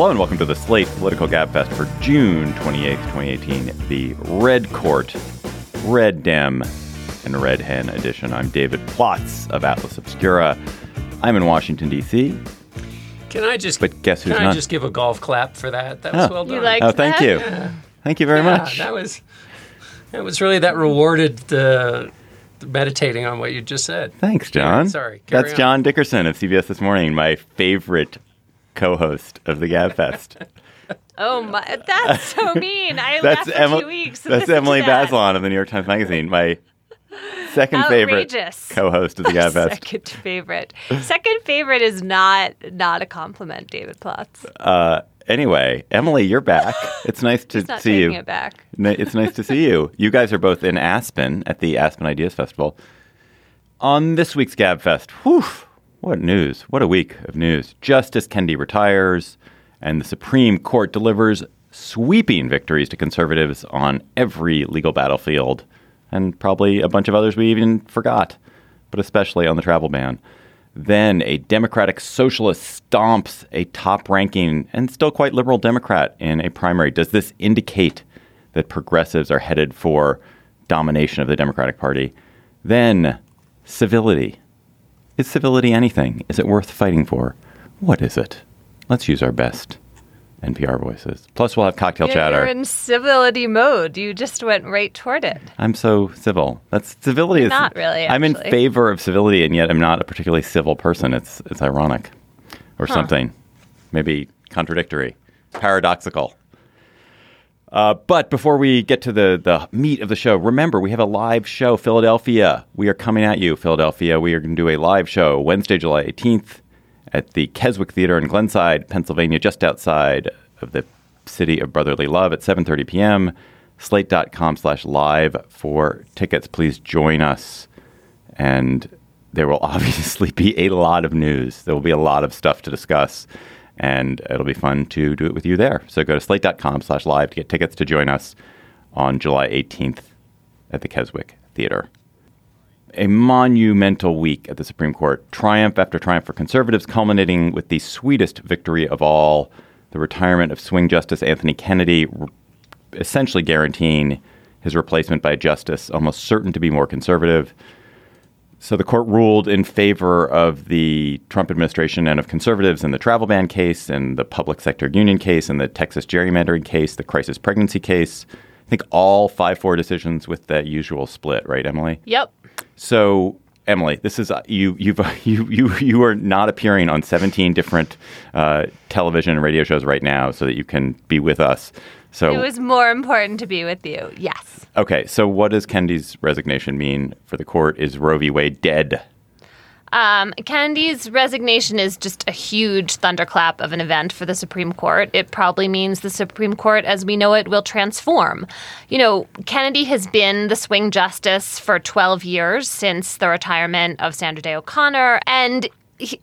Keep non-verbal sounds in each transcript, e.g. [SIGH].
Hello and welcome to the Slate Political Gabfest for June 28th, 2018, the Red Court, Red Dem, and Red Hen edition. I'm David Plotz of Atlas Obscura. I'm in Washington, D.C. Can I just? But guess who's Can I not? just give a golf clap for that? That was Oh. well done. You like Oh, thank that? you. Thank you very yeah, much. That was. That was really that rewarded the, the meditating on what you just said. Thanks, John. sorry, carry That's on. John Dickerson of CBS This Morning, my favorite co-host of the Gabfest. [LAUGHS] Oh my, that's so [LAUGHS] mean. I That's left for Emily. two weeks. That's Emily that. Bazelon of the New York Times Magazine, my second favorite co-host of the Gabfest. [LAUGHS] Second favorite. Second favorite is not not a compliment, David Plotz. Uh, anyway, Emily, you're back. It's nice to see you. it back. It's nice to see you. You guys are both in Aspen at the Aspen Ideas Festival. On this week's Gabfest, whew, what news. What a week of news. Justice Kennedy retires, and the Supreme Court delivers sweeping victories to conservatives on every legal battlefield, and probably a bunch of others we even forgot, but especially on the travel ban. Then a Democratic Socialist stomps a top ranking and still quite liberal Democrat in a primary. Does this indicate that progressives are headed for domination of the Democratic Party? Then civility. Is civility anything? Is it worth fighting for? What is it? Let's use our best NPR voices. Plus, we'll have cocktail You're, chatter. you're in civility mode. You just went right toward it. I'm so civil. That's civility. is not really, I'm in favor of civility, and yet I'm not a particularly civil person. It's it's ironic, or something, maybe contradictory, paradoxical. Uh, but before we get to the the meat of the show, remember we have a live show, Philadelphia. We are coming at you, Philadelphia. We are going to do a live show Wednesday, July 18th, at the Keswick Theater in Glenside, Pennsylvania, just outside of the city of brotherly love at 7:30 p.m. Slate.com slash live for tickets. Please join us. And there will [LAUGHS] obviously be a lot of news. There will be a lot of stuff to discuss. And it'll be fun to do it with you there. So go to slate.com slash live to get tickets to join us on July 18th at the Keswick Theater a monumental week at the Supreme Court. Triumph after triumph for conservatives, culminating with the sweetest victory of all the retirement of swing Justice Anthony Kennedy, essentially guaranteeing his replacement by a justice almost certain to be more conservative. So the court ruled in favor of the Trump administration and of conservatives in the travel ban case and the public sector union case and the Texas gerrymandering case, the crisis pregnancy case. I think all 5 4 decisions with the usual split, right, Emily? Yep. So, Emily, this is uh, you. You've [LAUGHS] you you you are not appearing on seventeen different uh, television and radio shows right now, so that you can be with us. So, It was more important to be with you. Yes. okay. So, what does Kennedy's resignation mean for the court? Is Roe v. Wade dead? Um, Kennedy's resignation is just a huge thunderclap of an event for the Supreme Court. It probably means the Supreme Court, as we know it, will transform. You know, Kennedy has been the swing justice for 12 years since the retirement of Sandra Day O'Connor. And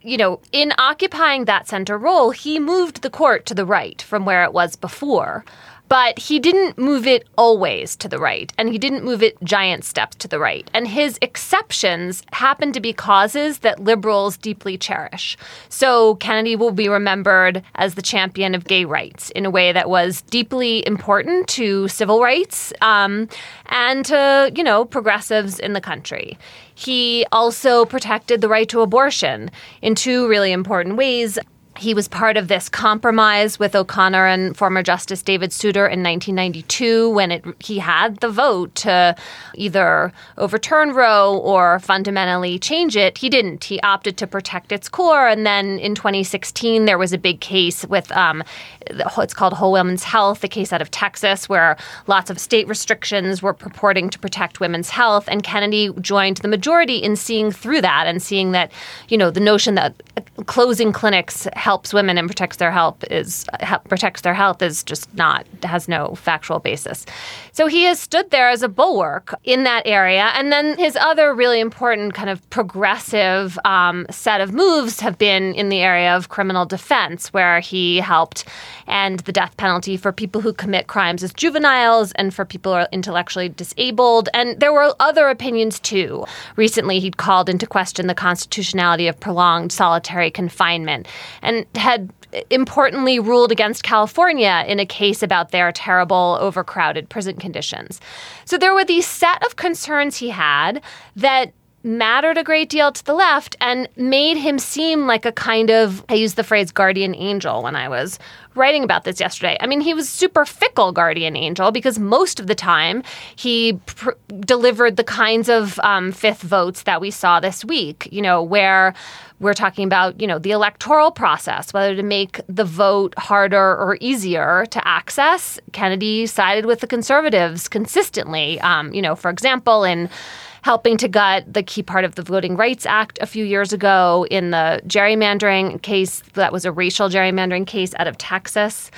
you know, in occupying that center role, he moved the court to the right from where it was before. But he didn't move it always to the right, and he didn't move it giant steps to the right. And his exceptions happen to be causes that liberals deeply cherish. So Kennedy will be remembered as the champion of gay rights in a way that was deeply important to civil rights um, and to, you know, progressives in the country. He also protected the right to abortion in two really important ways. He was part of this compromise with O'Connor and former Justice David Souter in 1992 when it, he had the vote to either overturn Roe or fundamentally change it. He didn't. He opted to protect its core. And then in 2016, there was a big case with um, it's called Whole Women's Health, the case out of Texas, where lots of state restrictions were purporting to protect women's health. And Kennedy joined the majority in seeing through that and seeing that, you know, the notion that uh, closing clinics helps women and protects their health is uh, protects their health is just not has no factual basis. So he has stood there as a bulwark in that area, and then his other really important kind of progressive um, set of moves have been in the area of criminal defense, where he helped end the death penalty for people who commit crimes as juveniles and for people who are intellectually disabled. And there were other opinions too. Recently, he'd called into question the constitutionality of prolonged solitary confinement and had importantly ruled against California in a case about their terrible overcrowded prison conditions. So there were these set of concerns he had that mattered a great deal to the left and made him seem like a kind of I used the phrase guardian angel when I was writing about this yesterday. I mean, he was super fickle guardian angel because most of the time he pr- delivered the kinds of um, fifth votes that we saw this week, you know, where we're talking about, you know, the electoral process, whether to make the vote harder or easier to access. Kennedy sided with the conservatives consistently. Um, you know, for example, in helping to gut the key part of the Voting Rights Act a few years ago in the gerrymandering case that was a racial gerrymandering case out of Texas.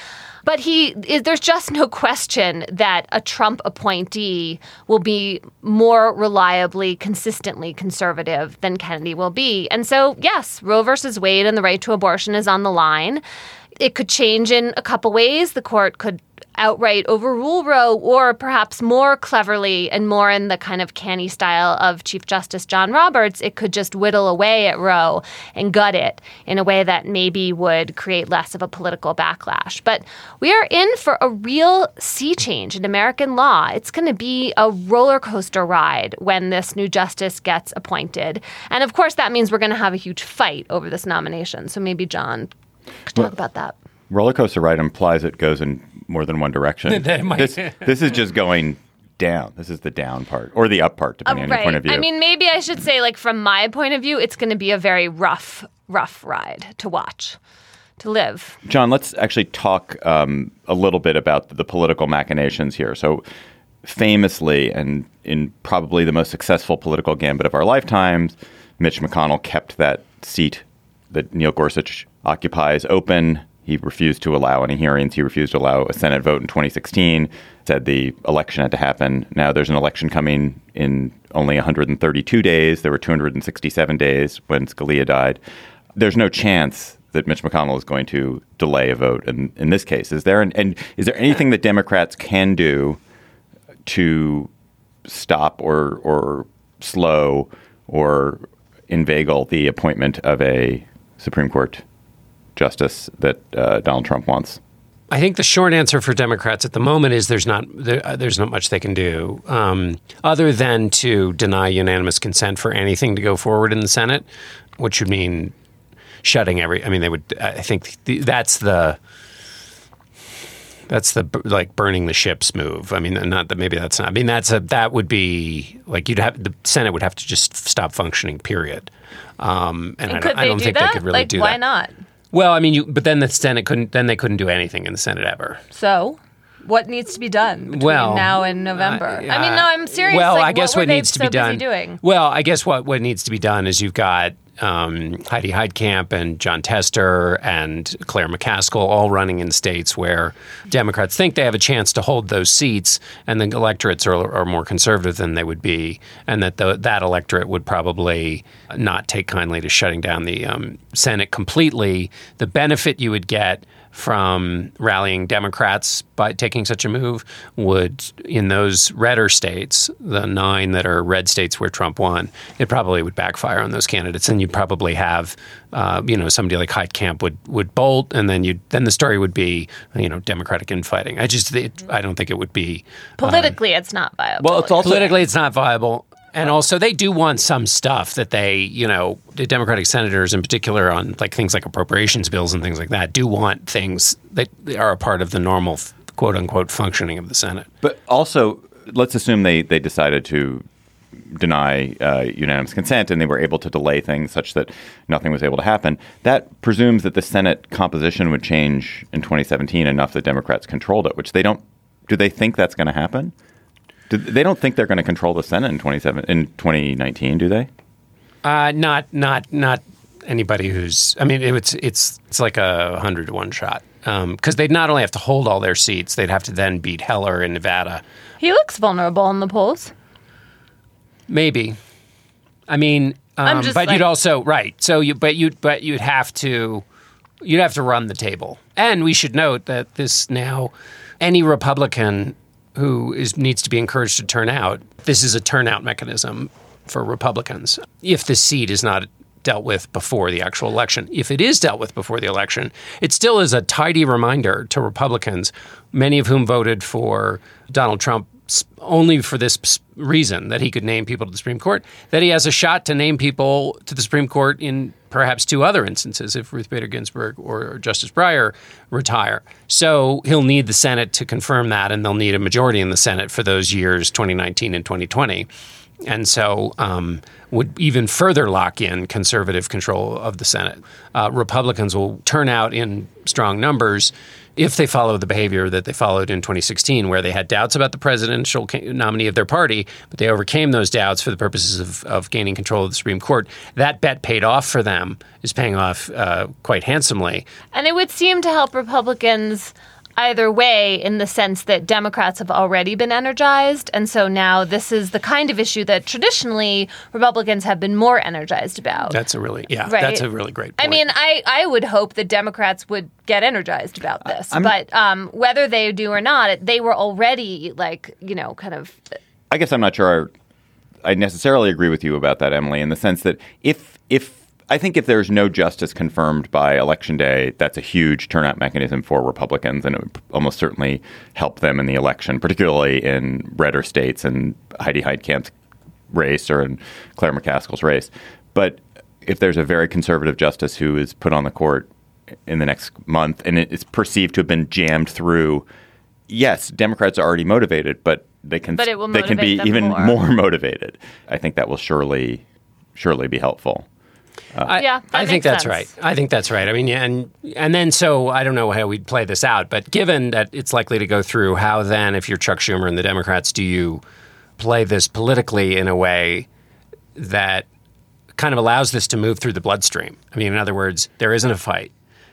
But he, there's just no question that a Trump appointee will be more reliably, consistently conservative than Kennedy will be. And so, yes, Roe versus Wade and the right to abortion is on the line. It could change in a couple ways. The court could outright overrule Roe, or perhaps more cleverly and more in the kind of canny style of Chief Justice John Roberts, it could just whittle away at Roe and gut it in a way that maybe would create less of a political backlash. But we are in for a real sea change in American law. It's going to be a roller coaster ride when this new justice gets appointed. And of course, that means we're going to have a huge fight over this nomination. So maybe John could talk well, about that. Roller coaster ride implies it goes in more than one direction. [LAUGHS] this, this is just going down. This is the down part or the up part, depending uh, right. on your point of view. I mean, maybe I should say, like, from my point of view, it's going to be a very rough, rough ride to watch, to live. John, let's actually talk um, a little bit about the political machinations here. So, famously, and in probably the most successful political gambit of our lifetimes, Mitch McConnell kept that seat that Neil Gorsuch occupies open he refused to allow any hearings. He refused to allow a Senate vote in 2016. Said the election had to happen. Now there's an election coming in only 132 days. There were 267 days when Scalia died. There's no chance that Mitch McConnell is going to delay a vote in, in this case. Is there an, and is there anything that Democrats can do to stop or or slow or inveigle the appointment of a Supreme Court justice that uh, Donald Trump wants? I think the short answer for Democrats at the moment is there's not there, uh, there's not much they can do um, other than to deny unanimous consent for anything to go forward in the Senate, which would mean shutting every. I mean, they would. I think that's the that's the like burning the ships move. I mean, not that maybe that's not. I mean, that's a that would be like you'd have the Senate would have to just stop functioning. Period. Um, and, and I, don't, I don't do think that? they could really like, do why that. Why not? Well, I mean, you, but then the Senate couldn't. Then they couldn't do anything in the Senate ever. So, what needs to be done well, now and November? Uh, I mean, no, I'm serious. Well, like, I guess what, what needs to so be done. Doing? Well, I guess what what needs to be done is you've got um, Heidi Heitkamp and Jon Tester and Claire McCaskill all running in states where Democrats think they have a chance to hold those seats, and the electorates are, are more conservative than they would be, and that the, that electorate would probably not take kindly to shutting down the um, Senate completely. The benefit you would get from rallying Democrats by taking such a move would, in those redder states, the nine that are red states where Trump won, it probably would backfire on those candidates, and you'd probably have, uh, you know, somebody like Heitkamp would would bolt, and then you then the story would be, you know, Democratic infighting. I just, it, I don't think it would be politically, um, it's not viable. Well, it's also politically, it's not viable. And also, they do want some stuff that they, you know, the Democratic senators in particular on like things like appropriations bills and things like that do want things that are a part of the normal quote unquote functioning of the Senate. But also, let's assume they, they decided to deny uh, unanimous consent and they were able to delay things such that nothing was able to happen. That presumes that the Senate composition would change in 2017 enough that Democrats controlled it, which they don't. Do they think that's going to happen? Do, they don't think they're going to control the Senate in 27 in 2019, do they? Uh, not, not, not anybody who's. I mean, it's it's it's like a hundred to one shot because um, they'd not only have to hold all their seats, they'd have to then beat Heller in Nevada. He looks vulnerable in the polls. Maybe. I mean, um, but like- you'd also right. So you, but you, but you'd have to, you'd have to run the table. And we should note that this now, any Republican who is needs to be encouraged to turn out. This is a turnout mechanism for Republicans. If the seat is not dealt with before the actual election. If it is dealt with before the election, it still is a tidy reminder to Republicans, many of whom voted for Donald Trump only for this reason that he could name people to the Supreme Court, that he has a shot to name people to the Supreme Court in perhaps two other instances if Ruth Bader Ginsburg or Justice Breyer retire. So he'll need the Senate to confirm that, and they'll need a majority in the Senate for those years, 2019 and 2020 and so um, would even further lock in conservative control of the Senate. Uh, Republicans will turn out in strong numbers if they follow the behavior that they followed in 2016, where they had doubts about the presidential nominee of their party, but they overcame those doubts for the purposes of, of gaining control of the Supreme Court. That bet paid off for them, is paying off uh, quite handsomely. And it would seem to help Republicans either way in the sense that Democrats have already been energized. And so now this is the kind of issue that traditionally Republicans have been more energized about. That's a really, yeah, Right. that's a really great point. I mean, I, I would hope that Democrats would get energized about this. but um, whether they do or not, they were already like, you know, kind of I guess I'm not sure I necessarily agree with you about that, Emily, in the sense that if if I think if there's no justice confirmed by election day, that's a huge turnout mechanism for Republicans, and it would almost certainly help them in the election, particularly in redder states and Heidi Heitkamp's race or in Claire McCaskill's race. But if there's a very conservative justice who is put on the court in the next month, and it is perceived to have been jammed through yes, Democrats are already motivated, but they can But they can be even more. more [LAUGHS] motivated. I think that will surely surely be helpful. I, Yeah, I think that's sense. right. I think that's right. I mean, yeah, and and then so I don't know how we'd play this out, but given that it's likely to go through, how then, if you're Chuck Schumer and the Democrats, do you play this politically in a way that kind of allows this to move through the bloodstream? I mean, in other words, there isn't a fight.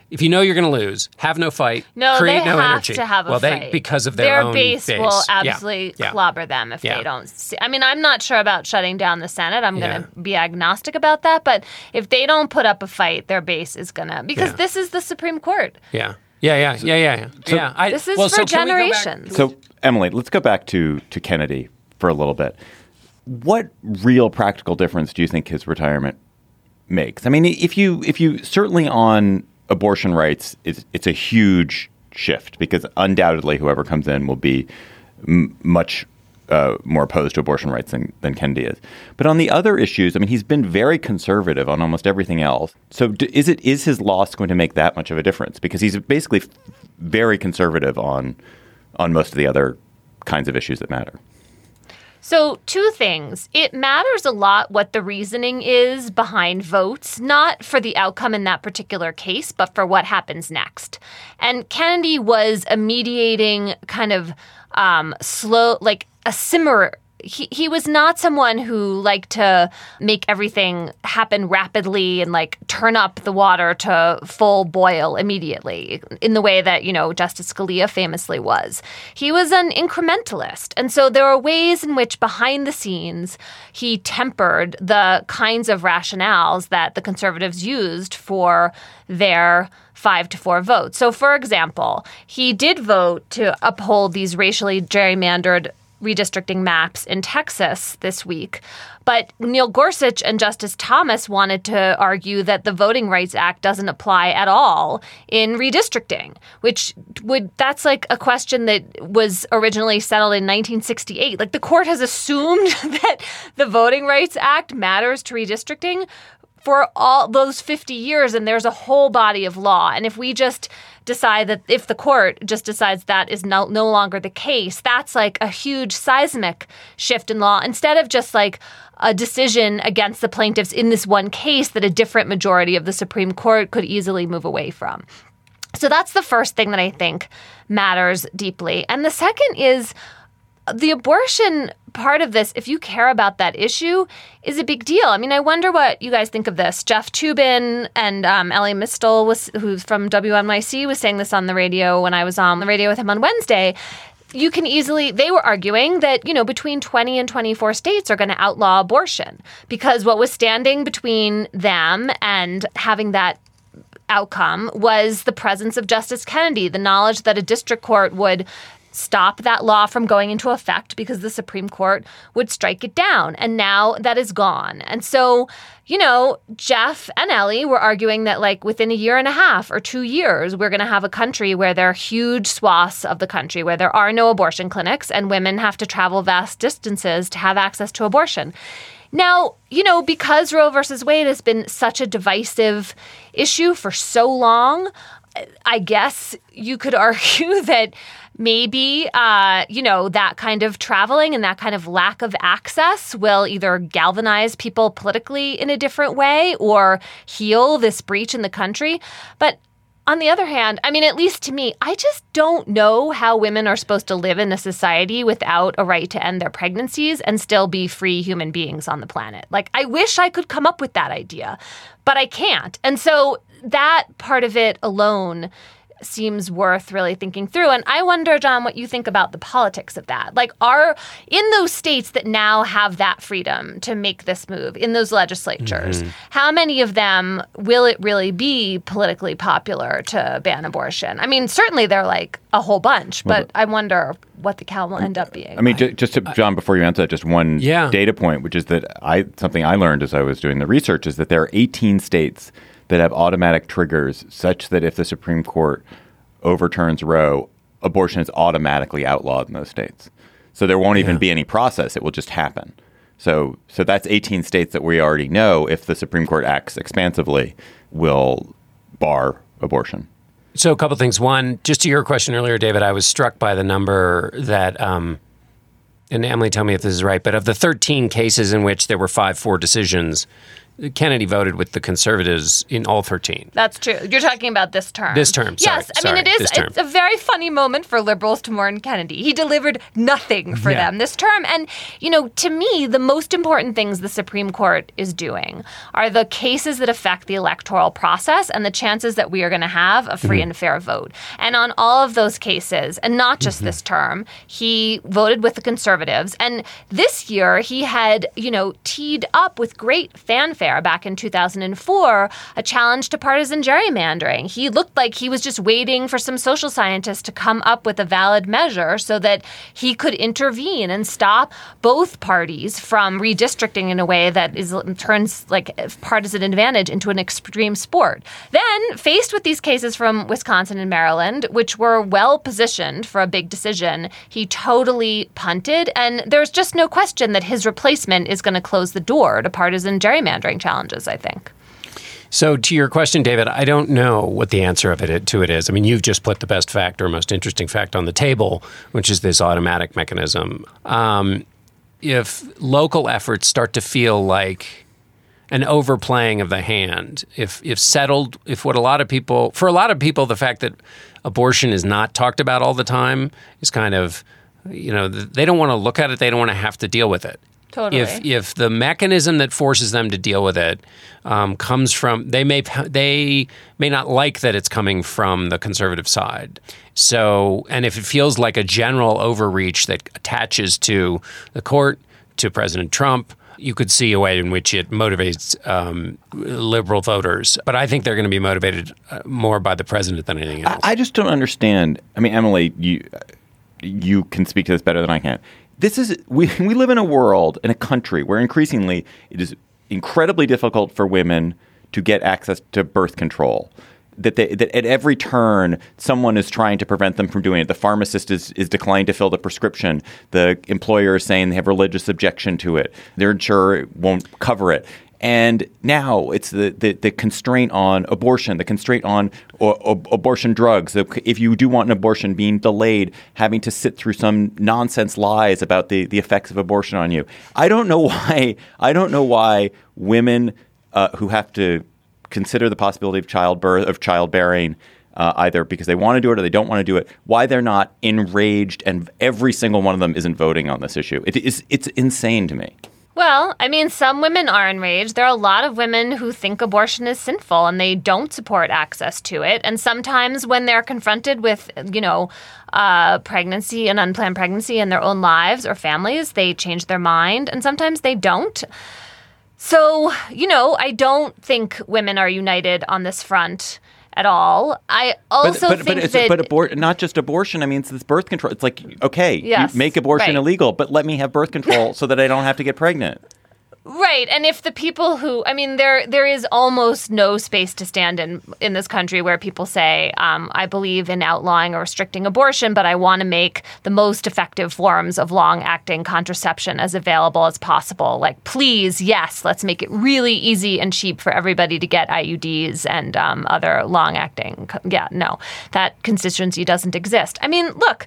If you know you're going to lose, have no fight. no, create they no have energy. to have a well, fight they because of their, own base, will absolutely Yeah. clobber them if Yeah. they don't. See. I mean, I'm not sure about shutting down the Senate. I'm going to be agnostic about that. But if they don't put up a fight, their base is going to because Yeah. this is the Supreme Court. Yeah. Yeah, yeah, yeah, yeah, yeah. yeah. I, This is well, for so can back- generations. So, Emily, let's go back to to Kennedy for a little bit. What real practical difference do you think his retirement makes? I mean, if you if you certainly on abortion rights, it's it's a huge shift because undoubtedly whoever comes in will be m- much uh, more opposed to abortion rights than, than Kennedy is. But on the other issues, I mean, he's been very conservative on almost everything else. So d- is it is his loss going to make that much of a difference? Because he's basically f- very conservative on on most of the other kinds of issues that matter. So, two things. It matters a lot what the reasoning is behind votes, not for the outcome in that particular case, but for what happens next. And Kennedy was a mediating kind of um, slow, like a simmer. He, he was not someone who liked to make everything happen rapidly and like turn up the water to full boil immediately in the way that, you know, Justice Scalia famously was. He was an incrementalist. And so there are ways in which behind the scenes he tempered the kinds of rationales that the conservatives used for their five to four votes. So, for example, he did vote to uphold these racially gerrymandered redistricting maps in Texas this week. But Neil Gorsuch and Justice Thomas wanted to argue that the Voting Rights Act doesn't apply at all in redistricting, which would that's like a question that was originally settled in 1968. Like the court has assumed [LAUGHS] that the Voting Rights Act matters to redistricting for all those 50 years and there's a whole body of law and if we just decide that if the court just decides that is no, no longer the case that's like a huge seismic shift in law instead of just like a decision against the plaintiffs in this one case that a different majority of the Supreme Court could easily move away from. So that's the first thing that I think matters deeply. And the second is the abortion part of this, if you care about that issue, is a big deal. I mean, I wonder what you guys think of this. Jeff Toobin and um, Elie Mystal, was, who's from WNYC, was saying this on the radio when I was on the radio with him on Wednesday. You can easily, they were arguing that, you know, between 20 and 24 states are going to outlaw abortion because what was standing between them and having that outcome was the presence of Justice Kennedy, the knowledge that a district court would stop that law from going into effect because the Supreme Court would strike it down. And now that is gone. And so, you know, Jeff and Elie were arguing that, like, within a year and a half or two years, we're going to have a country where there are huge swaths of the country where there are no abortion clinics and women have to travel vast distances to have access to abortion. Now, you know, because Roe versus Wade has been such a divisive issue for so long, I guess you could [LAUGHS] argue that maybe uh, you know that kind of traveling and that kind of lack of access will either galvanize people politically in a different way or heal this breach in the country but on the other hand, I mean, at least to me, I just don't know how women are supposed to live in a society without a right to end their pregnancies and still be free human beings on the planet. Like, I wish I could come up with that idea, but I can't. And so that part of it alone seems worth really thinking through. And I wonder, John, what you think about the politics of that. Like, are in those states that now have that freedom to make this move, in those legislatures, mm-hmm. how many of them will it really be politically popular to ban abortion? I mean, certainly they're like a whole bunch, but well, I wonder what the count will end up being. I mean, just to, John, before you answer that, just one yeah. data point, which is that I something I learned as I was doing the research is that there are 18 states that have automatic triggers such that if the Supreme Court overturns Roe, abortion is automatically outlawed in those states. So there won't even yeah. be any process; it will just happen. So, so that's 18 states that we already know. If the Supreme Court acts expansively, will bar abortion. So, a couple things. One, just to your question earlier, David, I was struck by the number that, um, and Emily, tell me if this is right, but of the 13 cases in which there were five four decisions, Kennedy voted with the conservatives in all 13. That's true. You're talking about this term. This term. Sorry, yes, I mean it is. It's a very funny moment for liberals to mourn Kennedy. He delivered nothing for yeah. them this term, and you know, to me, the most important things the Supreme Court is doing are the cases that affect the electoral process and the chances that we are going to have a free mm-hmm. and fair vote. And on all of those cases, and not just mm-hmm. this term, he voted with the conservatives. And this year, he had you know teed up with great fanfare back in 2004 a challenge to partisan gerrymandering. He looked like he was just waiting for some social scientists to come up with a valid measure so that he could intervene and stop both parties from redistricting in a way that is turns like partisan advantage into an extreme sport. Then, faced with these cases from Wisconsin and Maryland, which were well positioned for a big decision, he totally punted. And there's just no question that his replacement is going to close the door to partisan gerrymandering challenges, I think. So, to your question, David, I don't know what the answer of it to it is. I mean, you've just put the best fact or most interesting fact on the table, which is this automatic mechanism. Um, if local efforts start to feel like an overplaying of the hand, if if settled, if what a lot of people, for a lot of people, the fact that abortion is not talked about all the time is kind of, you know, they don't want to look at it, they don't want to have to deal with it. Totally. If if the mechanism that forces them to deal with it um, comes from they may they may not like that it's coming from the conservative side. So and if it feels like a general overreach that attaches to the court to President Trump. You could see a way in which it motivates um, liberal voters, but I think they're going to be motivated uh, more by the president than anything else. I, I just don't understand. I mean, Emily, you you can speak to this better than I can this is we [LAUGHS] we live in a world in a country where increasingly it is incredibly difficult for women to get access to birth control. That, they, that at every turn someone is trying to prevent them from doing it. The pharmacist is, is declining to fill the prescription. The employer is saying they have religious objection to it. Their insurer won't cover it. And now it's the, the, the constraint on abortion, the constraint on abortion drugs. If you do want an abortion, being delayed, having to sit through some nonsense lies about the, the effects of abortion on you. I don't know [LAUGHS] why. I don't know why women uh, who have to consider the possibility of childbirth of childbearing. Uh, either because they want to do it or they don't want to do it, why they're not enraged, and every single one of them isn't voting on this issue. It is it's insane to me. Well, I mean, some women are enraged. There are a lot of women who think abortion is sinful and they don't support access to it. And sometimes when they're confronted with, you know, uh, pregnancy and unplanned pregnancy in their own lives or families, they change their mind. And sometimes they don't. So, you know, I don't think women are united on this front at all. I also but, but, think but, it's, that but abor- not just abortion. I mean, it's this birth control. It's like okay, Yes, you make abortion right. illegal, but let me have birth control [LAUGHS] so that I don't have to get pregnant. Right, and if the people who, I mean, there there is almost no space to stand in in this country where people say, um, "I believe in outlawing or restricting abortion, but I want to make the most effective forms of long-acting contraception as available as possible." Like, please, yes, let's make it really easy and cheap for everybody to get IUDs and um, other long-acting. Yeah, no, that constituency doesn't exist. I mean, look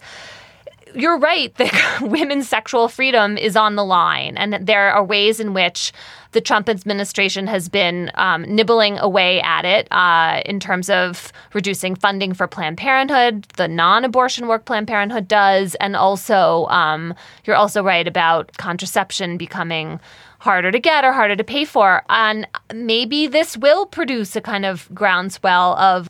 you're right that [LAUGHS] women's sexual freedom is on the line, and there are ways in which the Trump administration has been um, nibbling away at it uh, in terms of reducing funding for Planned Parenthood, the non-abortion work Planned Parenthood does, and also um, you're also right about contraception becoming harder to get or harder to pay for, and maybe this will produce a kind of groundswell of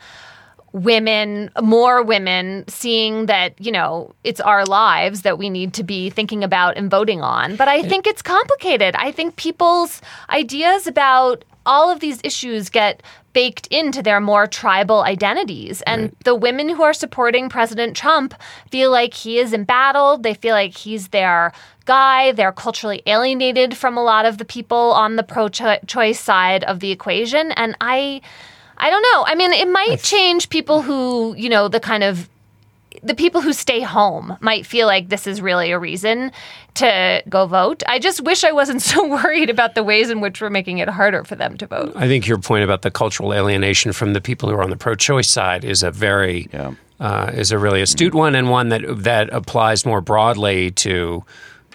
women, more women, seeing that, you know, it's our lives that we need to be thinking about and voting on. But I think it's complicated. I think people's ideas about all of these issues get baked into their more tribal identities. And the women who are supporting President Trump feel like he is embattled. They feel like he's their guy. They're culturally alienated from a lot of the people on the pro choice side of the equation. And I. I don't know. I mean, it might change people who, you know, the kind of the people who stay home might feel like this is really a reason to go vote. I just wish I wasn't [LAUGHS] so worried about the ways in which we're making it harder for them to vote. I think your point about the cultural alienation from the people who are on the pro-choice side is a very Yeah. uh, is a really astute one and one that that applies more broadly to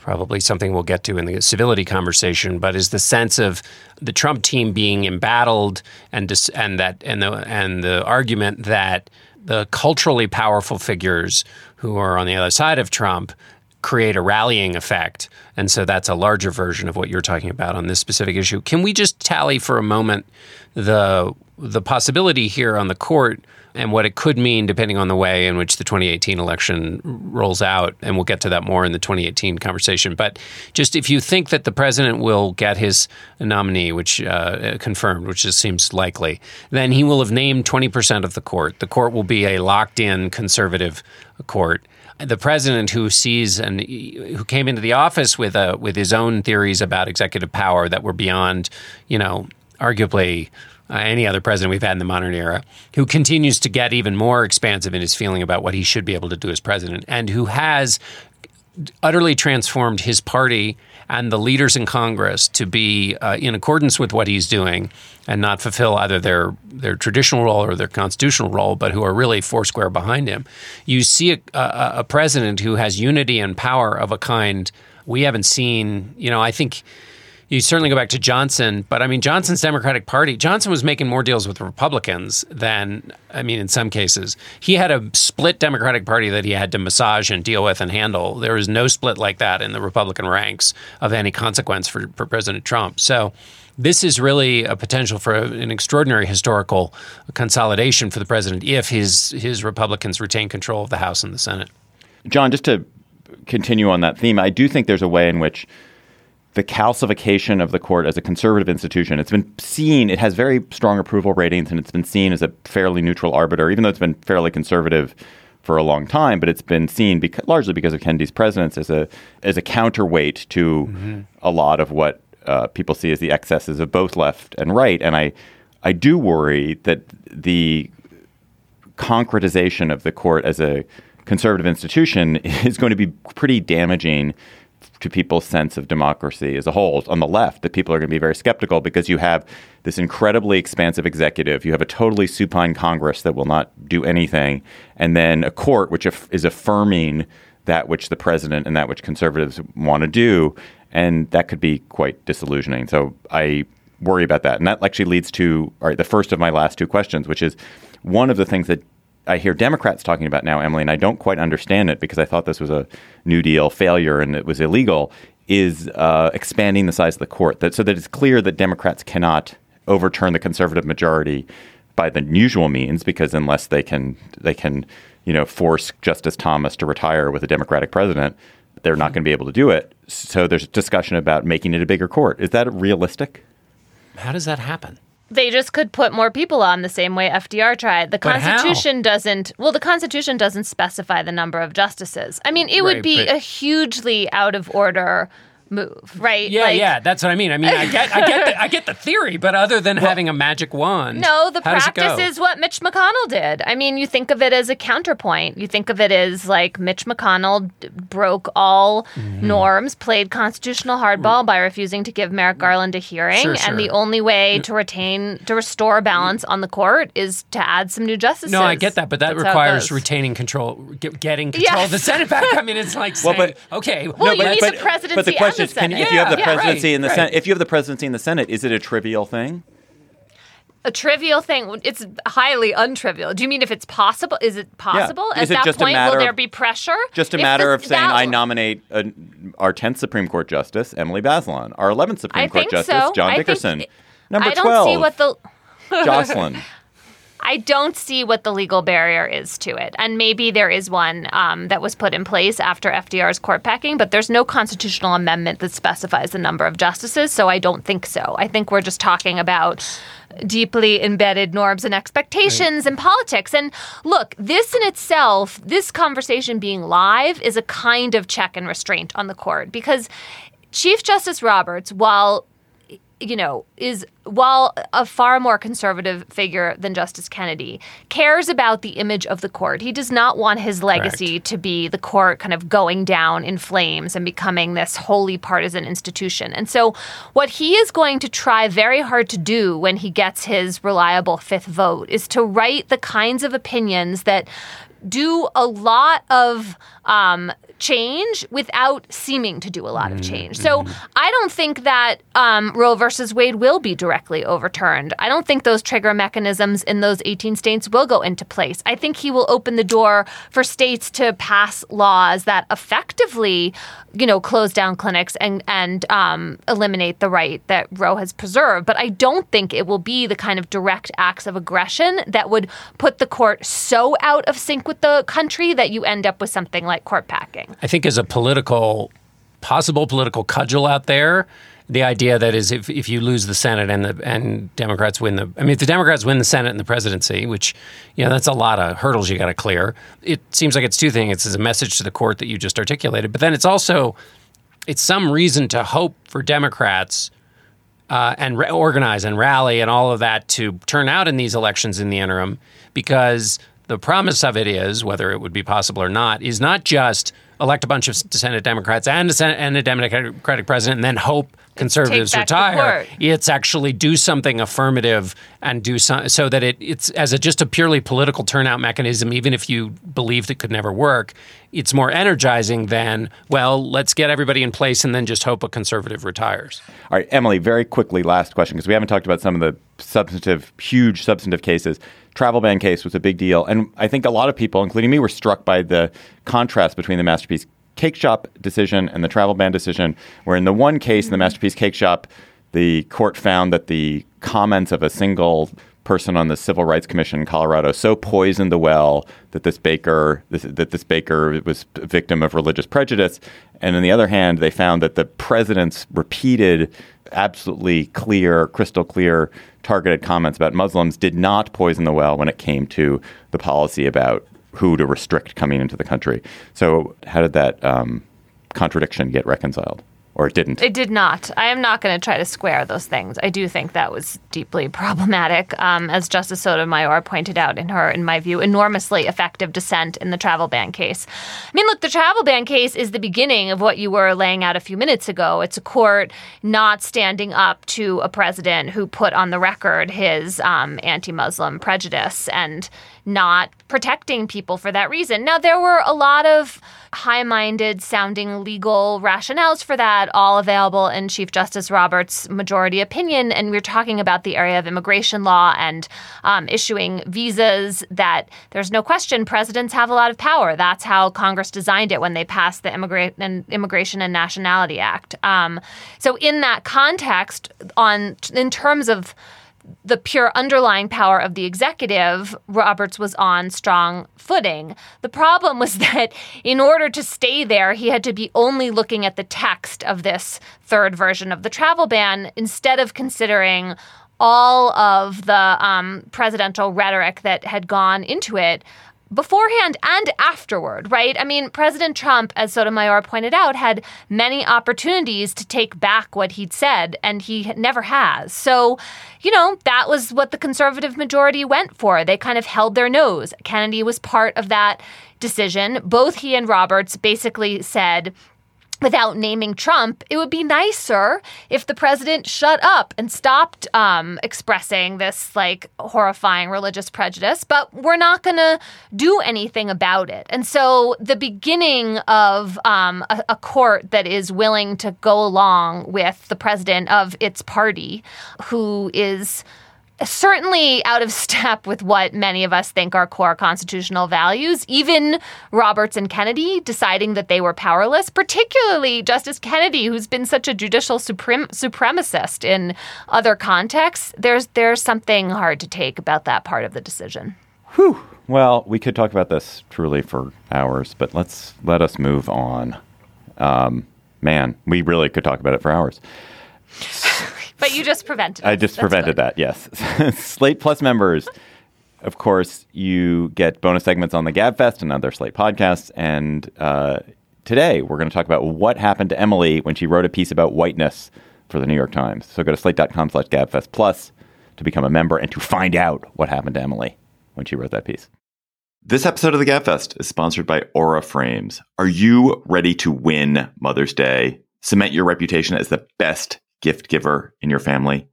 probably something we'll get to in the civility conversation, but is the sense of the Trump team being embattled and dis- and that and the and the argument that the culturally powerful figures who are on the other side of Trump create a rallying effect. And so that's a larger version of what you're talking about on this specific issue. Can we just tally for a moment the the possibility here on the court and what it could mean depending on the way in which the 2018 election rolls out and we'll get to that more in the 2018 conversation. But just if you think that the president will get his nominee which uh, confirmed which just seems likely then he will have named 20% of the court. The court will be a locked in conservative court. The president who sees and who came into the office with a with his own theories about executive power that were beyond, you know, arguably uh, any other president we've had in the modern era, who continues to get even more expansive in his feeling about what he should be able to do as president, and who has utterly transformed his party and the leaders in Congress to be uh, in accordance with what he's doing and not fulfill either their their traditional role or their constitutional role, but who are really foursquare behind him. You see a, a, a president who has unity and power of a kind we haven't seen. You know, I think you certainly go back to Johnson, but I mean, Johnson's Democratic Party, Johnson was making more deals with Republicans than, I mean, in some cases. He had a split Democratic Party that he had to massage and deal with and handle. There was no split like that in the Republican ranks of any consequence for, for President Trump. So, this is really a potential for an extraordinary historical consolidation for the president if his his Republicans retain control of the House and the Senate. John, just to continue on that theme, I do think there's a way in which the calcification of the court as a conservative institution, it's been seen, it has very strong approval ratings and it's been seen as a fairly neutral arbiter, even though it's been fairly conservative for a long time, but it's been seen beca- largely because of Kennedy's presence as a as a counterweight to a lot of what uh, people see as the excesses of both left and right. And I I do worry that the concretization of the court as a conservative institution [LAUGHS] is going to be pretty damaging to people's sense of democracy as a whole on the left that people are going to be very skeptical because you have this incredibly expansive executive you have a totally supine congress that will not do anything and then a court which is affirming that which the president and that which conservatives want to do and that could be quite disillusioning. So i worry about that. And that actually leads to the first of my last two questions which is one of the things that I hear Democrats talking about now, Emily, and I don't quite understand it because I thought this was a New Deal failure and it was illegal. Is uh, expanding the size of the court that so that it's clear that Democrats cannot overturn the conservative majority by the usual means because unless they can they can you know force Justice Thomas to retire with a Democratic president, they're not going to be able to do it. So there's discussion about making it a bigger court. Is that realistic? How does that happen? They just could put more people on the same way FDR tried. The But how? Constitution doesn't. Well, the Constitution doesn't specify the number of justices. I mean, it would be but- a hugely out of order move, right? Yeah, Like, yeah, that's what I mean. I mean, I get, I get, the, I get the theory, but other than [LAUGHS] having a magic wand, No, the how does it practice go? is what Mitch McConnell did. I mean, you think of it as a counterpoint. You think of it as like Mitch McConnell d- broke all Mm-hmm. norms, played constitutional hardball by refusing to give Merrick Garland a hearing, Sure, and the only way to retain to restore balance on the court is to add some new justices. No, I get that, but that That's requires retaining control, get, getting control of the Senate back. I mean, it's [LAUGHS] like saying, Well, but- okay, Well, you let's- need the presidency But the question and is, the can, if you have the Yeah, yeah, presidency right, in the right. Senate, if you have the presidency in the Senate, is it a trivial thing? a trivial thing. It's highly untrivial. Do you mean if it's possible? Is it possible? Is At it that just a point, matter will there be pressure? Just a matter the- of saying, I nominate uh, our 10th Supreme Court Justice, Emily Bazelon, our 11th Supreme I Court Justice, so. John I think- Dickerson, number I don't 12, see what the Jocelyn. [LAUGHS] I don't see what the legal barrier is to it. And maybe there is one um, that was put in place after FDR's court packing, but there's no constitutional amendment that specifies the number of justices, so I don't think so. I think we're just talking about deeply embedded norms and expectations in politics. And look, this in itself, this conversation being live is a kind of check and restraint on the court because Chief Justice Roberts, while you know, is while a far more conservative figure than Justice Kennedy, cares about the image of the court. He does not want his legacy to be the court kind of going down in flames and becoming this wholly partisan institution. And so, what he is going to try very hard to do when he gets his reliable fifth vote is to write the kinds of opinions that do a lot of um, change without seeming to do a lot of change. So I don't think that um, Roe versus Wade will be directly overturned. I don't think those trigger mechanisms in those 18 states will go into place. I think he will open the door for states to pass laws that effectively, you know, close down clinics and and um, eliminate the right that Roe has preserved. But I don't think it will be the kind of direct acts of aggression that would put the court so out of sync with the country that you end up with something like court packing. I think as a political, possible political cudgel out there, the idea that is if, if you lose the Senate and the and Democrats win the I mean if the Democrats win the Senate and the presidency, which you know that's a lot of hurdles you got to clear. It seems like it's two things. It's a message to the court that you just articulated, but then it's also it's some reason to hope for Democrats uh, and re- organize and rally and all of that to turn out in these elections in the interim because the promise of it is, whether it would be possible or not, is not just elect a bunch of Senate Democrats and a, Senate, and a Democratic president and then hope conservatives retire. It's actually do something affirmative and do some, so that it, it's as a just a purely political turnout mechanism, even if you believed it could never work, it's more energizing than, well, let's get everybody in place and then just hope a conservative retires. All right, Emily, very quickly, last question, because we haven't talked about some of the substantive, huge substantive cases. Travel ban case was a big deal. And I think a lot of people, including me, were struck by the contrast between the Masterpiece Cake Shop decision and the travel ban decision, where in the one case, in the mm-hmm. Masterpiece Cake Shop, the court found that the comments of a single person on the Civil Rights Commission in Colorado so poisoned the well that this baker this, that this baker was a victim of religious prejudice. And on the other hand, they found that the president's repeated, absolutely clear, crystal clear, targeted comments about Muslims did not poison the well when it came to the policy about who to restrict coming into the country. So, how did that um, contradiction get reconciled? Or it didn't? It did not. I am not going to try to square those things. I do think that was deeply [LAUGHS] problematic, um, as Justice Sotomayor pointed out in her, in my view, enormously effective dissent in the travel ban case. I mean, look, the travel ban case is the beginning of what you were laying out a few minutes ago. It's a court not standing up to a president who put on the record his um, anti-Muslim prejudice and not protecting people for that reason. Now, there were a lot of high minded sounding legal rationales for that, all available in Chief Justice Roberts' majority opinion. And we're talking about the area of immigration law and um, issuing visas that there's no question presidents have a lot of power. That's how Congress designed it when they passed the Immigra- and Immigration and Nationality Act. Um, so, in that context, on in terms of the pure underlying power of the executive, Roberts was on strong footing. The problem was [LAUGHS] that in order to stay there, he had to be only looking at the text of this third version of the travel ban instead of considering all of the um, presidential rhetoric that had gone into it beforehand and afterward, right? I mean, President Trump, as Sotomayor pointed out, had many opportunities to take back what he'd said, and he never has. So, you know, that was what the conservative majority went for. They kind of held their nose. Kennedy was part of that decision. Both he and Roberts basically said, without naming Trump, it would be nicer if the president shut up and stopped um, expressing this like horrifying religious prejudice, but we're not going to do anything about it. And so the beginning of um, a, a court that is willing to go along with the president of its party, who is certainly out of [LAUGHS] step with what many of us think are core constitutional values. Even Roberts and Kennedy deciding that they were powerless, particularly Justice Kennedy, who's been such a judicial suprem- supremacist in other contexts. There's there's something hard to take about that part of the decision. Whew. Well, we could talk about this truly for hours, but let's let us move on. Um, man, we really could talk about it for hours. [LAUGHS] But you just prevented. It. I just That's prevented good. that. Yes, [LAUGHS] Slate Plus members. Of course, you get bonus segments on the Gabfest and other Slate podcasts. And uh, today, we're going to talk about what happened to Emily when she wrote a piece about whiteness for the New York Times. So go to slate.com/slash Gabfest Plus to become a member and to find out what happened to Emily when she wrote that piece. This episode of the Gabfest is sponsored by Aura Frames. Are you ready to win Mother's Day? Cement your reputation as the best gift giver in your family?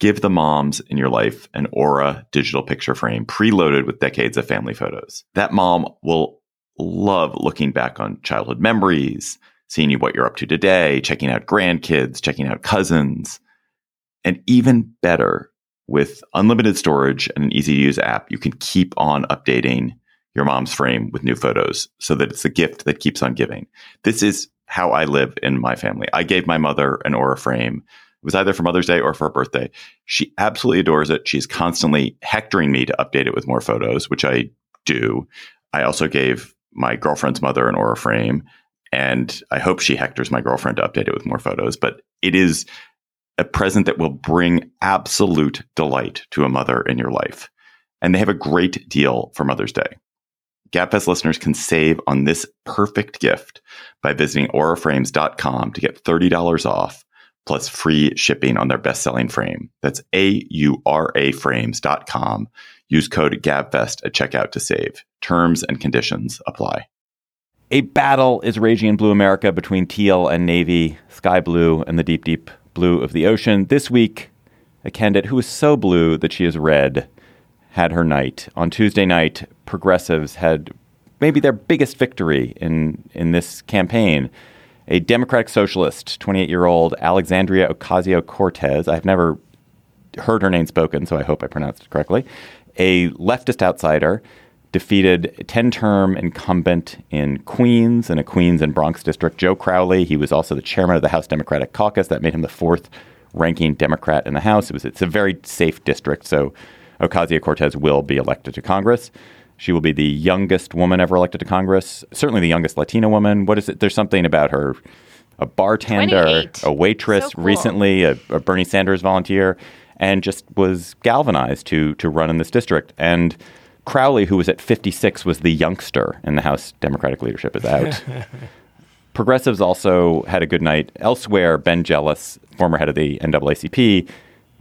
Give the moms in your life an Aura digital picture frame preloaded with decades of family photos. That mom will love looking back on childhood memories, seeing you what you're up to today, checking out grandkids, checking out cousins. And even better, with unlimited storage and an easy to use app, you can keep on updating your mom's frame with new photos so that it's a gift that keeps on giving. This is how I live in my family. I gave my mother an Aura frame. It was either for Mother's Day or for her birthday. She absolutely adores it. She's constantly hectoring me to update it with more photos, which I do. I also gave my girlfriend's mother an Aura frame, and I hope she hectors my girlfriend to update it with more photos. But it is a present that will bring absolute delight to a mother in your life. And they have a great deal for Mother's Day. Gabfest listeners can save on this perfect gift by visiting auraframes.com to get $30 off plus free shipping on their best-selling frame. That's A-U-R-A frames.com. Use code GABFEST at checkout to save. Terms and conditions apply. A battle is raging in blue America between teal and navy, sky blue and the deep, deep blue of the ocean. This week, a candidate who is so blue that she is red had her night. On Tuesday night, progressives had maybe their biggest victory in, in this campaign. A Democratic socialist, 28 year old Alexandria Ocasio Cortez, I've never heard her name spoken, so I hope I pronounced it correctly. A leftist outsider defeated 10 term incumbent in Queens in a Queens and Bronx district, Joe Crowley. He was also the chairman of the House Democratic Caucus. That made him the fourth ranking Democrat in the House. It was, it's a very safe district, so Ocasio Cortez will be elected to Congress. She will be the youngest woman ever elected to Congress, certainly the youngest Latina woman. What is it? There's something about her a bartender, a waitress So cool. recently, a, a Bernie Sanders volunteer, and just was galvanized to to run in this district. And Crowley, who was at 56, was the youngster, in the House Democratic leadership is out. [LAUGHS] Progressives also had a good night elsewhere. Ben Jealous, former head of the NAACP,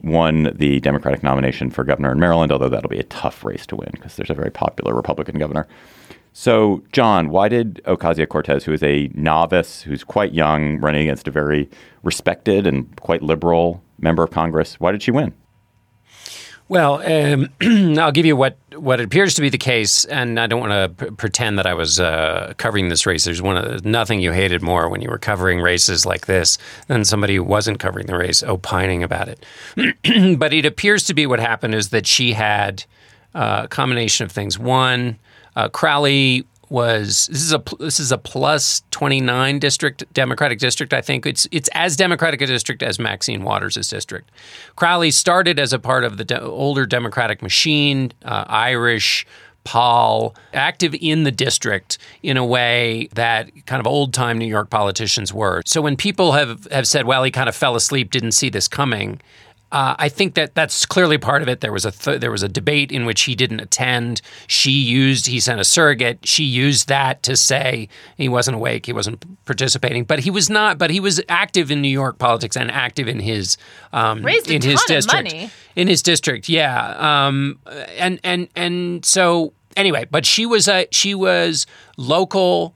won the Democratic nomination for governor in Maryland, although that'll be a tough race to win because there's a very popular Republican governor. So, John, why did Ocasio Cortez, who is a novice, who's quite young, running against a very respected and quite liberal member of Congress, why did she win? Well, um, [CLEARS THROAT] I'll give you what, what appears to be the case, and I don't want to p- pretend that I was uh, covering this race. There's one of the, nothing you hated more when you were covering races like this than somebody who wasn't covering the race opining about it. [CLEARS THROAT] but it appears to be what happened is that she had uh, a combination of things. One, uh, Crowley was this is a this is a plus 29 district democratic district i think it's it's as democratic a district as maxine waters' district crowley started as a part of the de- older democratic machine uh, irish pol, active in the district in a way that kind of old time New York politicians were. So when people have, have said, well, he kind of fell asleep, didn't see this coming, uh, I think that that's clearly part of it. There was a th- there was a debate in which he didn't attend. She used he sent a surrogate. She used that to say he wasn't awake, he wasn't participating, but he was not. But he was active in New York politics and active in his um, Raised in his district. money. In his district, yeah. Um, and and and so anyway, but she was a she was local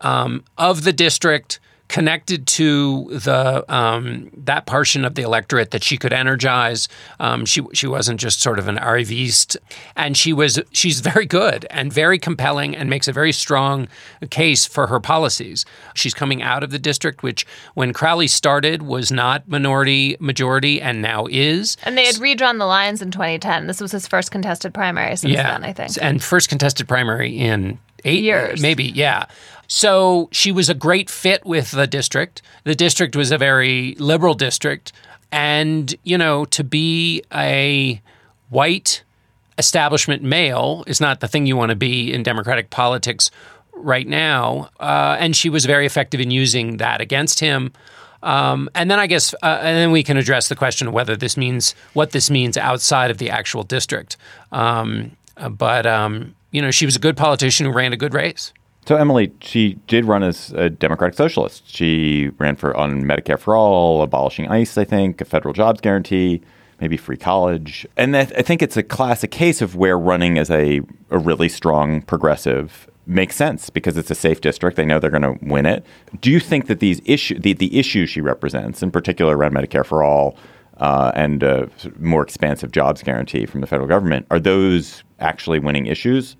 um, of the district connected to the um, that portion of the electorate that she could energize. Um, she she wasn't just sort of an arriviste, and she was she's very good and very compelling and makes a very strong case for her policies. She's coming out of the district, which when Crowley started was not minority majority and now is. And they had redrawn the lines in 2010. This was his first contested primary since then, I think. And first contested primary in eight Years. maybe, yeah. So she was a great fit with the district. The district was a very liberal district. And, you know, to be a white establishment male is not the thing you want to be in Democratic politics right now. Uh, and she was very effective in using that against him. Um, and then I guess, uh, and then we can address the question of whether this means what this means outside of the actual district. Um, but um, you know, she was a good politician who ran a good race. So Emily, she did run as a Democratic Socialist. She ran for on Medicare for all, abolishing ICE, I think, a federal jobs guarantee, maybe free college. And that, I think it's a classic case of where running as a, a really strong progressive makes sense because it's a safe district. They know they're going to win it. Do you think that these issue the, the issues she represents, in particular around Medicare for all uh, and a more expansive jobs guarantee from the federal government, are those actually winning issues?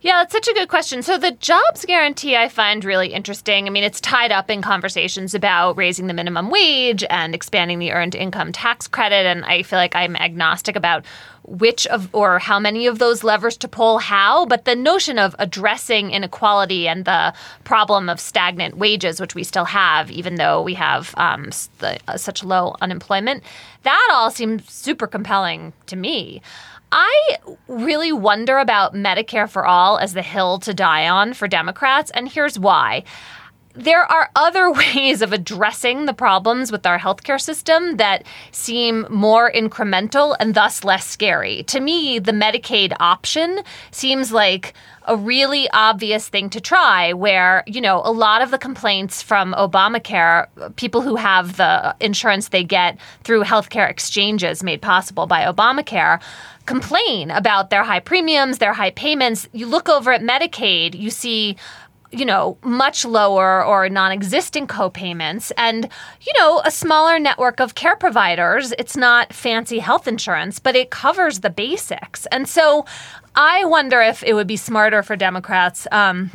Yeah, that's such a good question. So the jobs guarantee I find really interesting. I mean, it's tied up in conversations about raising the minimum wage and expanding the earned income tax credit and I feel like I'm agnostic about which of or how many of those levers to pull how, but the notion of addressing inequality and the problem of stagnant wages, which we still have, even though we have um, the, uh, such low unemployment, that all seems super compelling to me. I really wonder about Medicare for all as the hill to die on for Democrats, and here's why. There are [LAUGHS] other ways of addressing the problems with our healthcare system that seem more incremental and thus less scary. To me, the Medicaid option seems like a really obvious thing to try where, you know, a lot of the complaints from Obamacare, people who have the insurance they get through healthcare exchanges made possible by Obamacare, complain about their high premiums, their high payments. You look over at Medicaid, you see you know, much lower or non existent co-payments and, you know, a smaller network of care providers. It's not fancy health insurance, but it covers the basics. And so I wonder if it would be smarter for Democrats um,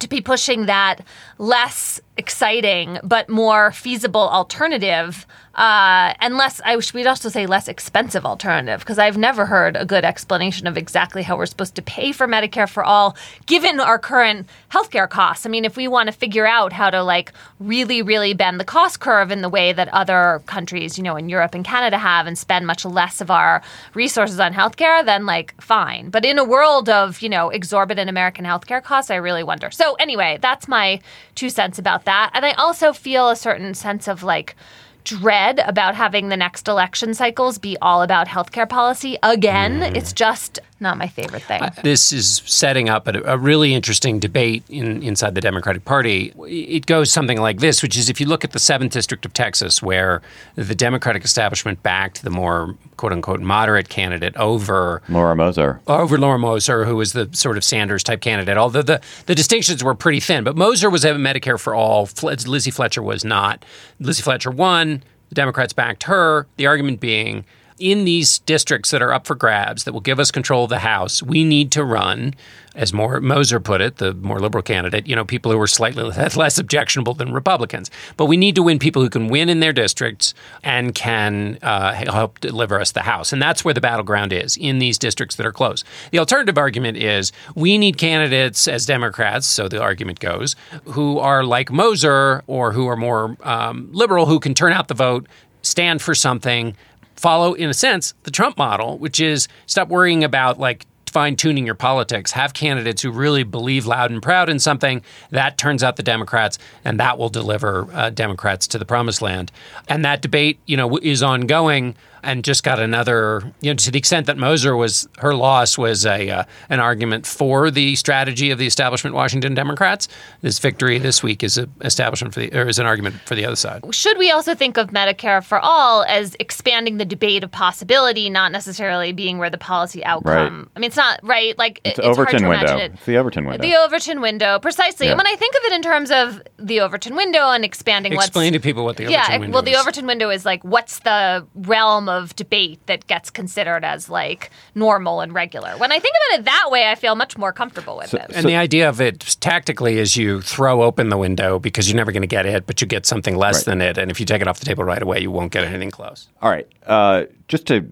to be pushing that less exciting but more feasible alternative uh, and less i wish we'd also say less expensive alternative because i've never heard a good explanation of exactly how we're supposed to pay for medicare for all given our current healthcare costs. I mean if we want to figure out how to like really really bend the cost curve in the way that other countries you know in europe and canada have and spend much less of our resources on healthcare then like fine. But in a world of you know exorbitant american healthcare costs i really wonder. So anyway that's my two cents about that and i also feel a certain sense of like dread about having the next election cycles be all about healthcare policy again. Mm. It's just not my favorite thing. This is setting up a, a really interesting debate in, inside the Democratic Party. It goes something like this, which is if you look at the 7th District of Texas, where the Democratic establishment backed the more quote unquote moderate candidate over Laura Moser. over Laura Moser, who was the sort of Sanders type candidate, although the, the distinctions were pretty thin. But Moser was a Medicare for all. Fle- Lizzie Fletcher was not. Lizzie Fletcher won. The Democrats backed her. The argument being in these districts that are up for grabs that will give us control of the House, we need to run, as more Moser put it, the more liberal candidate, you know, people who are slightly [LAUGHS] less objectionable than Republicans. But we need to win people who can win in their districts and can uh, help deliver us the House. And that's where the battleground is in these districts that are close. The alternative argument is we need candidates as Democrats, so the argument goes, who are like Moser or who are more um, liberal, who can turn out the vote, stand for something follow, in a sense, the Trump model, which is stop worrying about like fine tuning your politics. Have candidates who really believe loud and proud in something that turns out the Democrats, and that will deliver uh, Democrats to the promised land. And that debate, you know, is ongoing. And just got another, you know, to the extent that Moser was her loss was a uh, an argument for the strategy of the establishment Washington Democrats. This victory this week is an establishment for the or is an argument for the other side. Should we also think of Medicare for all as expanding the debate of possibility, not necessarily being where the policy outcome? Right. I mean, it's not right. Like It's, it's hard Overton to window. it. It's the Overton window. The Overton window, precisely. Yeah. And when I think of it in terms of the Overton window and expanding Explain to people what the yeah, window well, the. Overton window is like what's the realm of debate that gets considered as like normal and regular. When I think about it that way, I feel much more comfortable with it. And the idea of it tactically is you throw open the window because you're never going to get it, but you get something less Right. than it. And if you take it off the table right away, you won't get anything close. All right. Uh, just to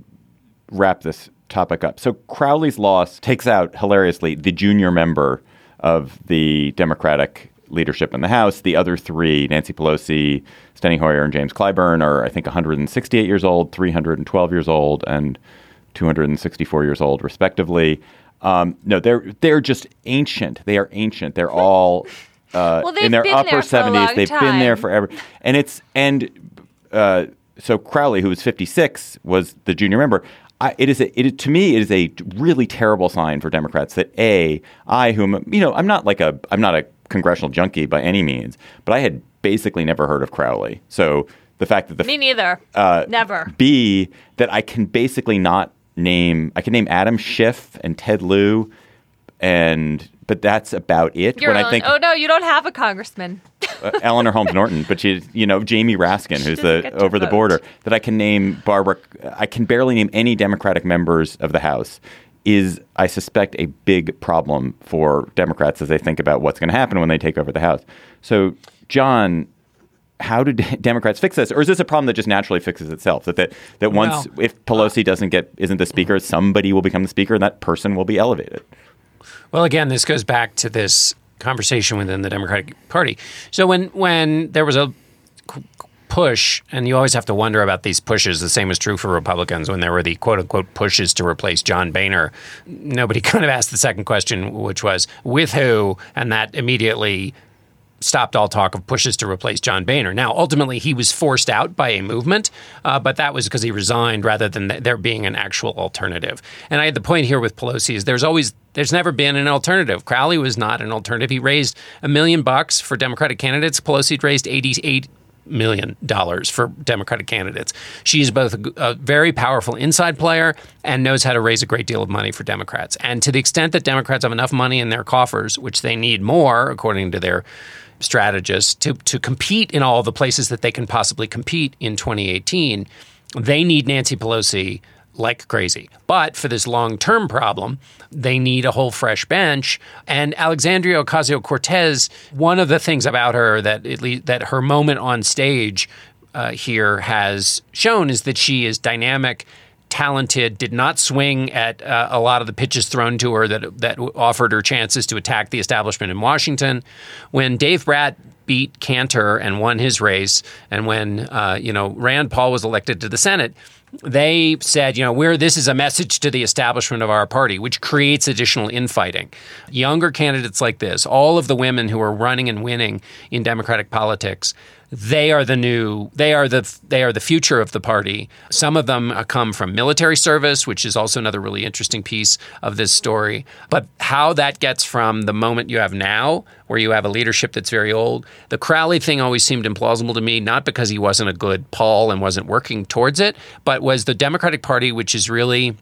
wrap this topic up. So Crowley's loss takes out, hilariously, the junior member of the Democratic leadership in the House. The other three, Nancy Pelosi, Steny Hoyer, and James Clyburn, are, I think, 168 years old, 312 years old, and 264 years old, respectively. Um, no, they're they're just ancient. They are ancient. They're all uh, Well, in their upper there for a 70s. They've been there forever, and it's and uh, so Crowley, who was 56, was the junior member. I, it is a, it to me it is a really terrible sign for Democrats that a I whom you know I'm not like a I'm not a congressional junkie by any means, but I had basically never heard of Crowley. So the fact that the Me neither. uh, Never. B that I can basically not name. I can name Adam Schiff and Ted Lieu, and but that's about it. You're when I think oh no, you don't have a congressman. uh, Eleanor Holmes Norton, but she, you know, Jamie Raskin, who's the over the vote. border. That I can name Barbara. I can barely name any Democratic members of the House. Is I suspect a big problem for Democrats as they think about what's going to happen when they take over the House. So, John, how do [LAUGHS] Democrats fix this, or is this a problem that just naturally fixes itself? That that, that once if Pelosi uh, doesn't get isn't the speaker, somebody will become the speaker, and that person will be elevated. Well, again, this goes back to this conversation within the Democratic Party. So when when there was a push, and you always have to wonder about these pushes. The same is true for Republicans when there were the quote unquote pushes to replace John Boehner. Nobody [LAUGHS] kind of asked the second question, which was with who, and that immediately stopped all talk of pushes to replace John Boehner. Now, ultimately, he was forced out by a movement, uh, but that was because he resigned rather than th- there being an actual alternative. And I had the point here with Pelosi is there's always there's never been an alternative. Crowley was not an alternative. He raised a million bucks for Democratic candidates. Pelosi raised 88 million dollars for Democratic candidates. She's both a, a very powerful inside player and knows how to raise a great deal of money for Democrats. And to the extent that Democrats have enough money in their coffers, which they need more, according to their strategists, to, to compete in all the places that they can possibly compete in 2018, they need Nancy Pelosi like crazy. But for this long term problem, they need a whole fresh bench. And Alexandria Ocasio Cortez, one of the things about her that at least that her moment on stage uh, here has shown is that she is dynamic. Talented, did not swing at uh, a lot of the pitches thrown to her that that offered her chances to attack the establishment in Washington. When Dave Bratt beat Cantor and won his race, and when uh, you know Rand Paul was elected to the Senate, they said, you know, we're this is a message to the establishment of our party, which creates additional infighting. Younger candidates like this, all of the women who are running and winning in Democratic politics, they are the new they are the they are the future of the party. Some of them uh, come from military service which is also another really interesting piece of this story. But how that gets from the moment you have now where you have a leadership that's very old the crowley thing always seemed implausible to me not because he wasn't a good pol and wasn't working towards it but was the democratic party which is really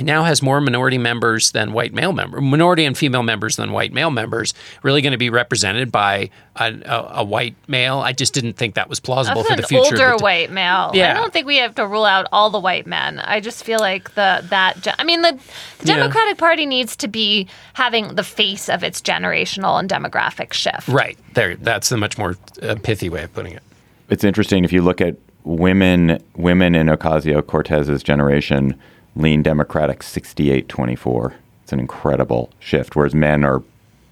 now has more minority members than white male members, minority and female members than white male members, really going to be represented by a, a, a, white male. I just didn't think that was plausible That's for the future. older of the, white male. Yeah. I don't think we have to rule out all the white men. I just feel like the that I mean the, the Yeah. Democratic Party needs to be having the face of its generational and demographic shift. Right there, that's a much more uh, pithy way of putting it. It's interesting if you look at women women in Ocasio Cortez's generation lean Democratic 68 24. It's an incredible shift, whereas men are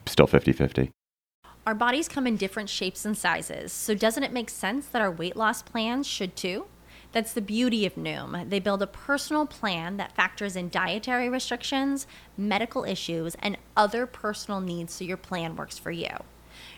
still 50 50. Our bodies come in different shapes and sizes, so doesn't it make sense that our weight loss plans should too? That's the beauty of Noom. They build a personal plan that factors in dietary restrictions, medical issues, and other personal needs so your plan works for you.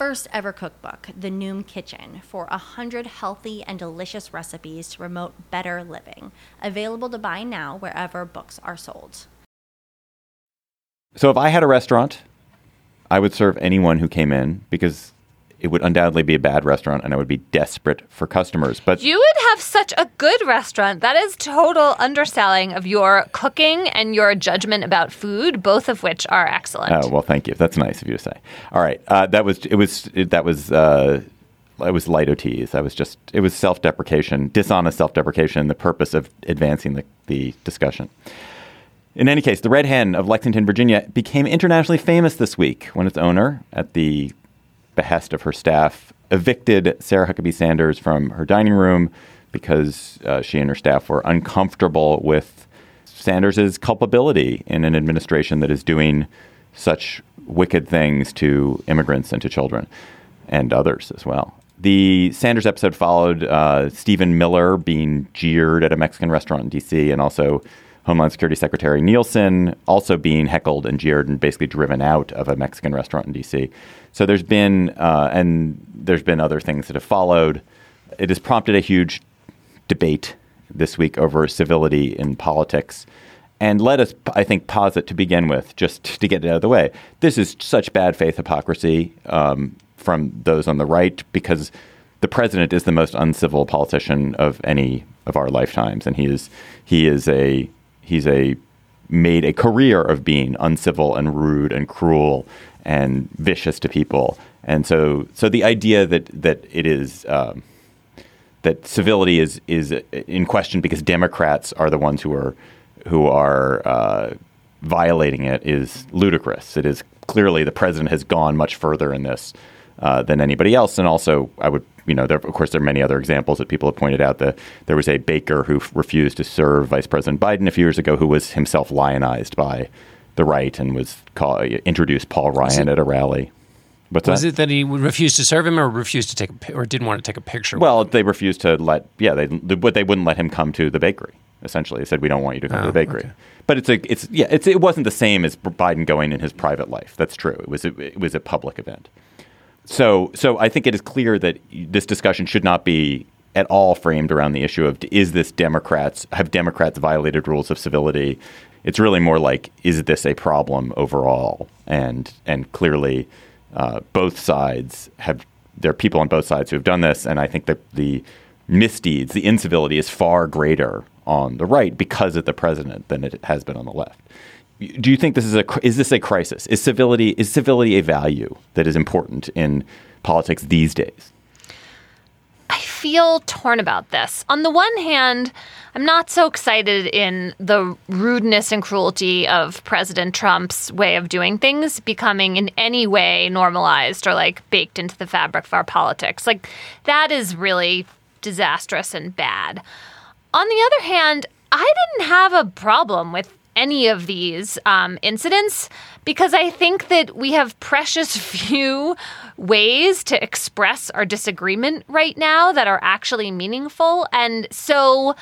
first ever cookbook, The Noom Kitchen, for a hundred healthy and delicious recipes to promote better living. Available to buy now wherever books are sold. So if I had a restaurant, I would serve anyone who came in because it would undoubtedly be a bad restaurant and I would be desperate for customers. But You would have such a good restaurant. That is total underselling of your cooking and your judgment about food, both of which are excellent. Oh well, thank you. That's nice of you to say. All right, uh, that was it. Was it, that was uh, it was light OTs. I was just it was self deprecation, dishonest self deprecation, the purpose of advancing the, the discussion. In any case, the Red Hen of Lexington, Virginia, became internationally famous this week when its owner, at the behest of her staff, evicted Sarah Huckabee Sanders from her dining room because uh, she and her staff were uncomfortable with Sanders' culpability in an administration that is doing such wicked things to immigrants and to children and others as well. The Sanders episode followed uh, Stephen Miller being jeered at a Mexican restaurant in D.C. and also Homeland Security Secretary Nielsen also being heckled and jeered and basically driven out of a Mexican restaurant in D.C. So there's been uh, and there's been other things that have followed. It has prompted a huge debate this week over civility in politics. And let us, I think, posit to begin with, just [LAUGHS] to get it out of the way. This is such bad faith hypocrisy um, from those on the right because the president is the most uncivil politician of any of our lifetimes, and he is he is a he's a made a career of being uncivil and rude and cruel and vicious to people. And so, so the idea that that it is um, that civility is is in question because Democrats are the ones who are who are uh, violating it is ludicrous. It is clearly the president has gone much further in this uh, than anybody else, and also I would you know there, of course there are many other examples that people have pointed out. that there was a baker who refused to serve Vice President Biden a few years ago, who was himself lionized by the right and was call, introduced Paul Ryan at a rally. What's Was that? it that he would refuse to serve him, or refused to take, a, or didn't want to take a picture? Well, they refused to let. Yeah, they but they wouldn't let him come to the bakery. Essentially, they said we don't want you to come to Oh, the bakery. But it's a it's yeah it's it wasn't the same as Biden going in his private life. That's true. It was a, it was a public event. So so I think it is clear that this discussion should not be at all framed around the issue of is this Democrats have Democrats violated rules of civility? It's really more like is this a problem overall? And and clearly, uh, both sides have there are people on both sides who have done this, and I think that the misdeeds, the incivility, is far greater on the right because of the president than it has been on the left. Do you think this is a is this a crisis? Is civility is civility a value that is important in politics these days? I feel torn about this. On the one hand, I'm not so excited in the rudeness and cruelty of President Trump's way of doing things becoming in any way normalized or like baked into the fabric of our politics. Like that is really disastrous and bad. On the other hand, I didn't have a problem with any of these um, incidents because I think that we have precious [LAUGHS] few ways to express our disagreement right now that are actually meaningful. And so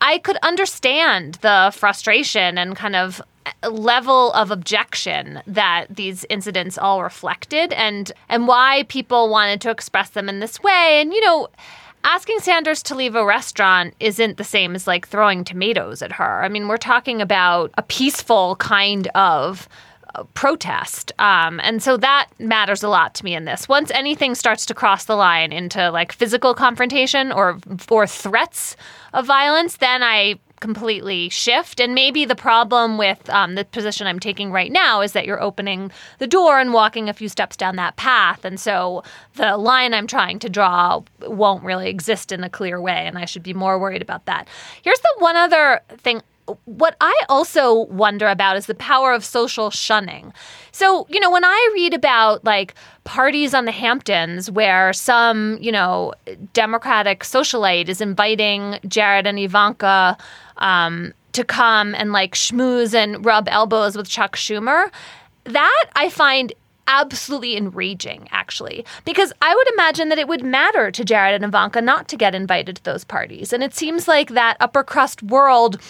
I could understand the frustration and kind of level of objection that these incidents all reflected and and why people wanted to express them in this way and you know asking Sanders to leave a restaurant isn't the same as like throwing tomatoes at her. I mean, we're talking about a peaceful kind of uh, protest. Um, and so that matters a lot to me in this. Once anything starts to cross the line into like physical confrontation or or threats of violence, then I completely shift. And maybe the problem with um, the position I'm taking right now is that you're opening the door and walking a few steps down that path. And so the line I'm trying to draw won't really exist in a clear way. And I should be more worried about that. Here's the one other thing what I also wonder about is the power of social shunning. So, you know, when I read about like parties on the Hamptons where some, you know, Democratic socialite is inviting Jared and Ivanka um, to come and like schmooze and rub elbows with Chuck Schumer. That I find absolutely enraging, actually, because I would imagine that it would matter to Jared and Ivanka not to get invited to those parties. And it seems like that upper crust world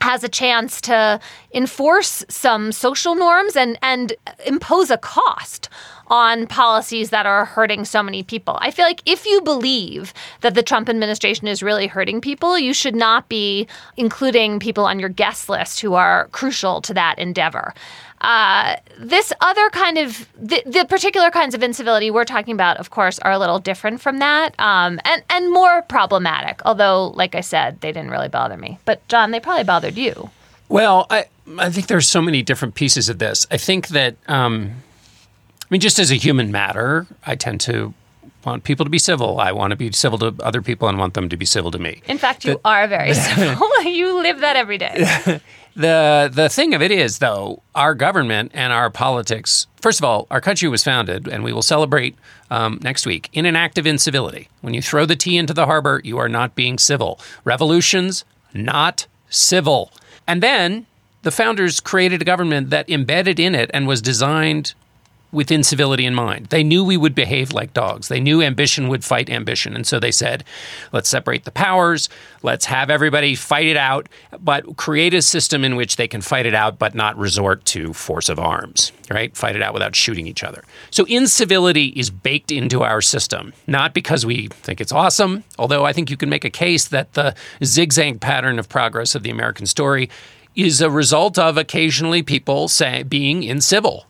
has a chance to enforce some social norms and, and impose a cost on policies that are hurting so many people. I feel like if you believe that the Trump administration is really hurting people, you should not be including people on your guest list who are crucial to that endeavor. Uh, this other kind of the, the, particular kinds of incivility we're talking about, of course, are a little different from that, um, and and more problematic. Although, like I said, they didn't really bother me. But John, they probably bothered you. Well, I I think there's so many different pieces of this. I think that um, I mean, just as a human matter, I tend to want people to be civil. I want to be civil to other people and want them to be civil to me. In fact, you are very [LAUGHS] civil. [LAUGHS] you live that every day. [LAUGHS] The the thing of it is, though, our government and our politics. First of all, our country was founded, and we will celebrate um, next week in an act of incivility. When you throw the tea into the harbor, you are not being civil. Revolutions, not civil. And then the founders created a government that embedded in it and was designed with incivility in mind. They knew we would behave like dogs. They knew ambition would fight ambition. And so they said, let's separate the powers. Let's have everybody fight it out, but create a system in which they can fight it out, but not resort to force of arms, right? Fight it out without shooting each other. So incivility is baked into our system, not because we think it's awesome, although I think you can make a case that the zigzag pattern of progress of the American story is a result of occasionally people say, being incivil.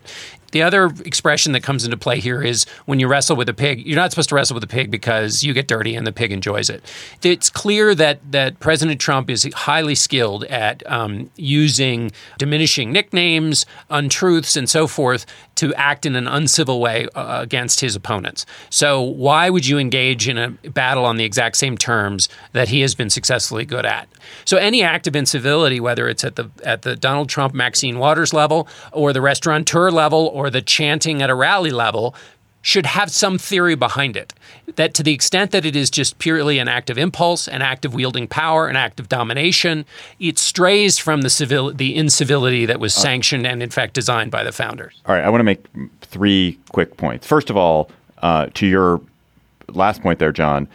The other expression that comes into play here is when you wrestle with a pig, you're not supposed to wrestle with a pig because you get dirty and the pig enjoys it. It's clear that that President Trump is highly skilled at um, using diminishing nicknames, untruths, and so forth to act in an uncivil way uh, against his opponents. So why would you engage in a battle on the exact same terms that he has been successfully good at? So any act of incivility, whether it's at the at the Donald Trump Maxine Waters level or the restaurateur level or the chanting at a rally level should have some theory behind it. That to the extent that it is just purely an act of impulse, an act of wielding power, an act of domination, it strays from the civil the incivility that was sanctioned and in fact designed by the founders. All right, I want to make three quick points. First of all, uh, to your last point there, John,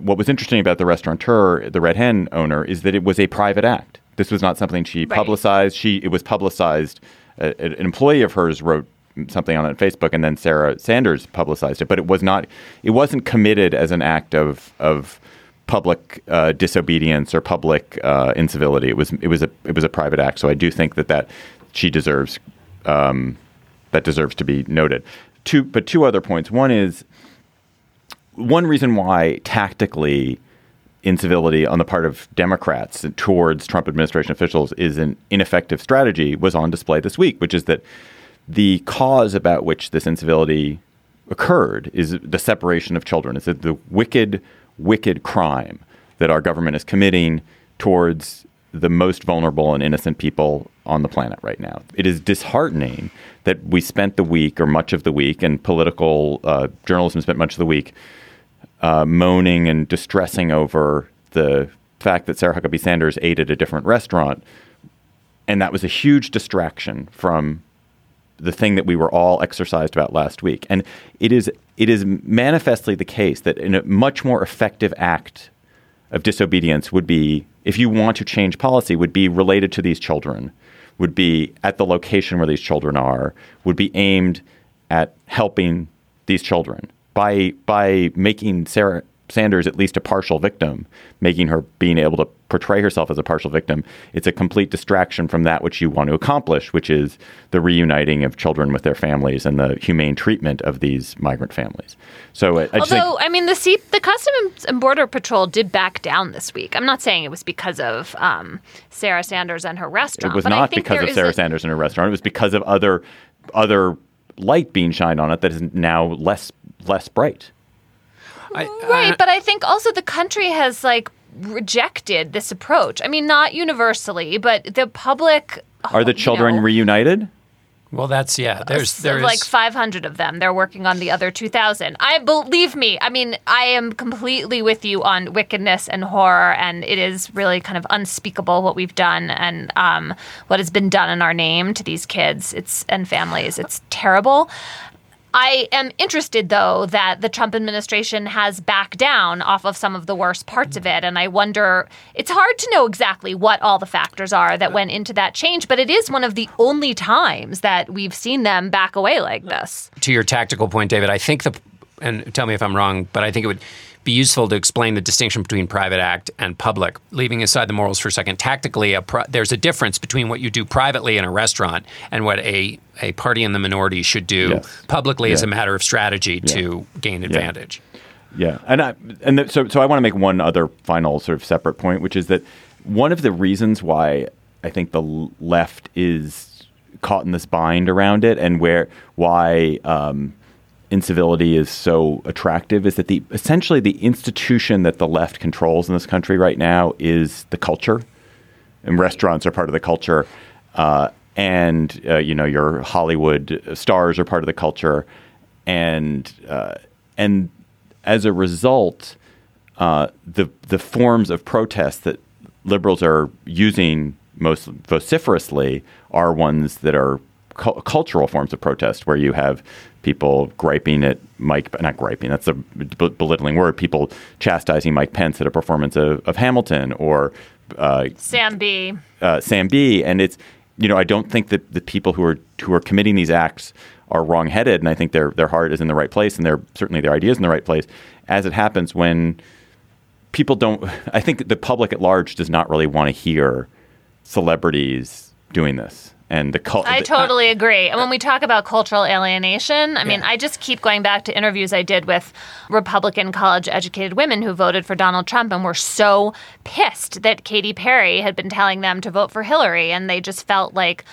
what was interesting about the restaurateur, the Red Hen owner, is that it was a private act. This was not something she Right. publicized. She it was publicized. Uh, an employee of hers wrote something on it Facebook, and then Sarah Sanders publicized it. But it was not. It wasn't committed as an act of of public uh, disobedience or public uh, incivility. It was it was a it was a private act. So I do think that that she deserves um, that deserves to be noted. Two, but two other points. One is one reason why tactically incivility on the part of Democrats towards Trump administration officials is an ineffective strategy was on display this week, which is that the cause about which this incivility occurred is the separation of children. It's the wicked, wicked crime that our government is committing towards the most vulnerable and innocent people on the planet right now. It is disheartening that we spent the week or much of the week, and political uh, journalism spent much of the week uh, moaning and distressing over the fact that Sarah Huckabee Sanders ate at a different restaurant. And that was a huge distraction from the thing that we were all exercised about last week. And it is it is manifestly the case that in a much more effective act of disobedience would be if you want to change policy would be related to these children, would be at the location where these children are, would be aimed at helping these children by by making Sarah Sanders at least a partial victim, making her being able to portray herself as a partial victim. It's a complete distraction from that which you want to accomplish, which is the reuniting of children with their families and the humane treatment of these migrant families. So, I, I although think, I mean the C- the Customs and Border Patrol did back down this week. I'm not saying it was because of um, Sarah Sanders and her restaurant. it was not because of Sarah a- Sanders and her restaurant. It was because of other other light being shined on it that is now less less bright. Right, but I think also the country has like rejected this approach. I mean, not universally, but the public Are the children know, reunited? Well, that's yeah. There's there's like 500 of them. They're working on the other 2,000. I believe me. I mean, I am completely with you on wickedness and horror, and it is really kind of unspeakable what we've done and um, what has been done in our name to these kids. It's and families. It's terrible. I am interested, though, that the Trump administration has backed down off of some of the worst parts of it. And I wonder, it's hard to know exactly what all the factors are that went into that change, but it is one of the only times that we've seen them back away like this. to your tactical point, David, I think the and tell me if I'm wrong, but I think it would be useful to explain the distinction between private act and public. Leaving aside the morals for a second, tactically, a pri- there's a difference between what you do privately in a restaurant and what a a party in the minority should do Yes. publicly as a matter of strategy to gain advantage. Yeah, and I, and th- so so I want to make one other final sort of separate point, which is that one of the reasons why I think the left is caught in this bind around it, and where why um, incivility is so attractive, is that the essentially the institution that the left controls in this country right now is the culture, and restaurants are part of the culture. Uh, and uh, you know your Hollywood stars are part of the culture, and uh, and as a result, uh, the the forms of protest that liberals are using most vociferously are ones that are cu- cultural forms of protest, where you have people griping at Mike, not griping, that's a belittling word, people chastising Mike Pence at a performance of, of Hamilton or uh, Sam Bee. uh, Sam Bee. And it's you know I don't think that the people who are who are committing these acts are wrongheaded, and I think their their heart is in the right place, and their certainly their ideas in the right place. As it happens, when people don't, I think the public at large does not really want to hear celebrities doing this, and the cult. I uh, totally agree. And when we talk about cultural alienation, I mean, I just keep going back to interviews I did with Republican college educated women who voted for Donald Trump and were so pissed that Katy Perry had been telling them to vote for Hillary. And they just felt like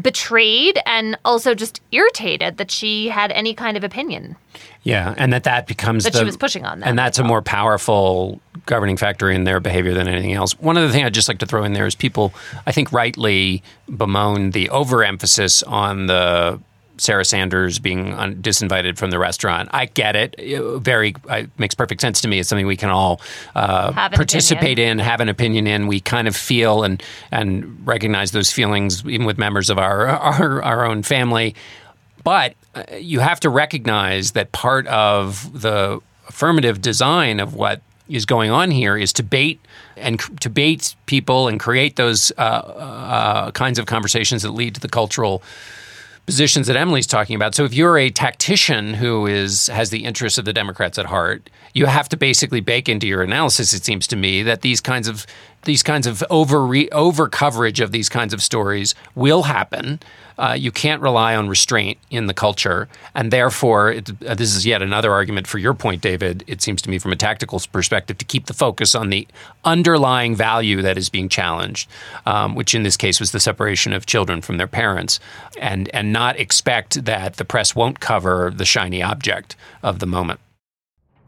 betrayed and also just irritated that she had any kind of opinion. Yeah, and that that becomes That the, she was pushing on them and that's as a more powerful governing factor in their behavior than anything else. One other thing I'd just like to throw in there is people, I think, rightly bemoan the overemphasis on the Sarah Sanders being un- disinvited from the restaurant. I get it; It very it makes perfect sense to me. It's something we can all uh, participate opinion. in, have an opinion in. We kind of feel and and recognize those feelings, even with members of our [LAUGHS] our, our own family. But uh, you have to recognize that part of the affirmative design of what is going on here is to bait and to bait people and create those uh, uh, kinds of conversations that lead to the cultural positions that Emily's talking about. So if you're a tactician who is has the interests of the Democrats at heart, you have to basically bake into your analysis. It seems to me that these kinds of these kinds of over over coverage of these kinds of stories will happen. Uh, you can't rely on restraint in the culture, and therefore, it, uh, this is yet another argument for your point, David. It seems to me, from a tactical perspective, to keep the focus on the underlying value that is being challenged, um, which in this case was the separation of children from their parents, and and not expect that the press won't cover the shiny object of the moment.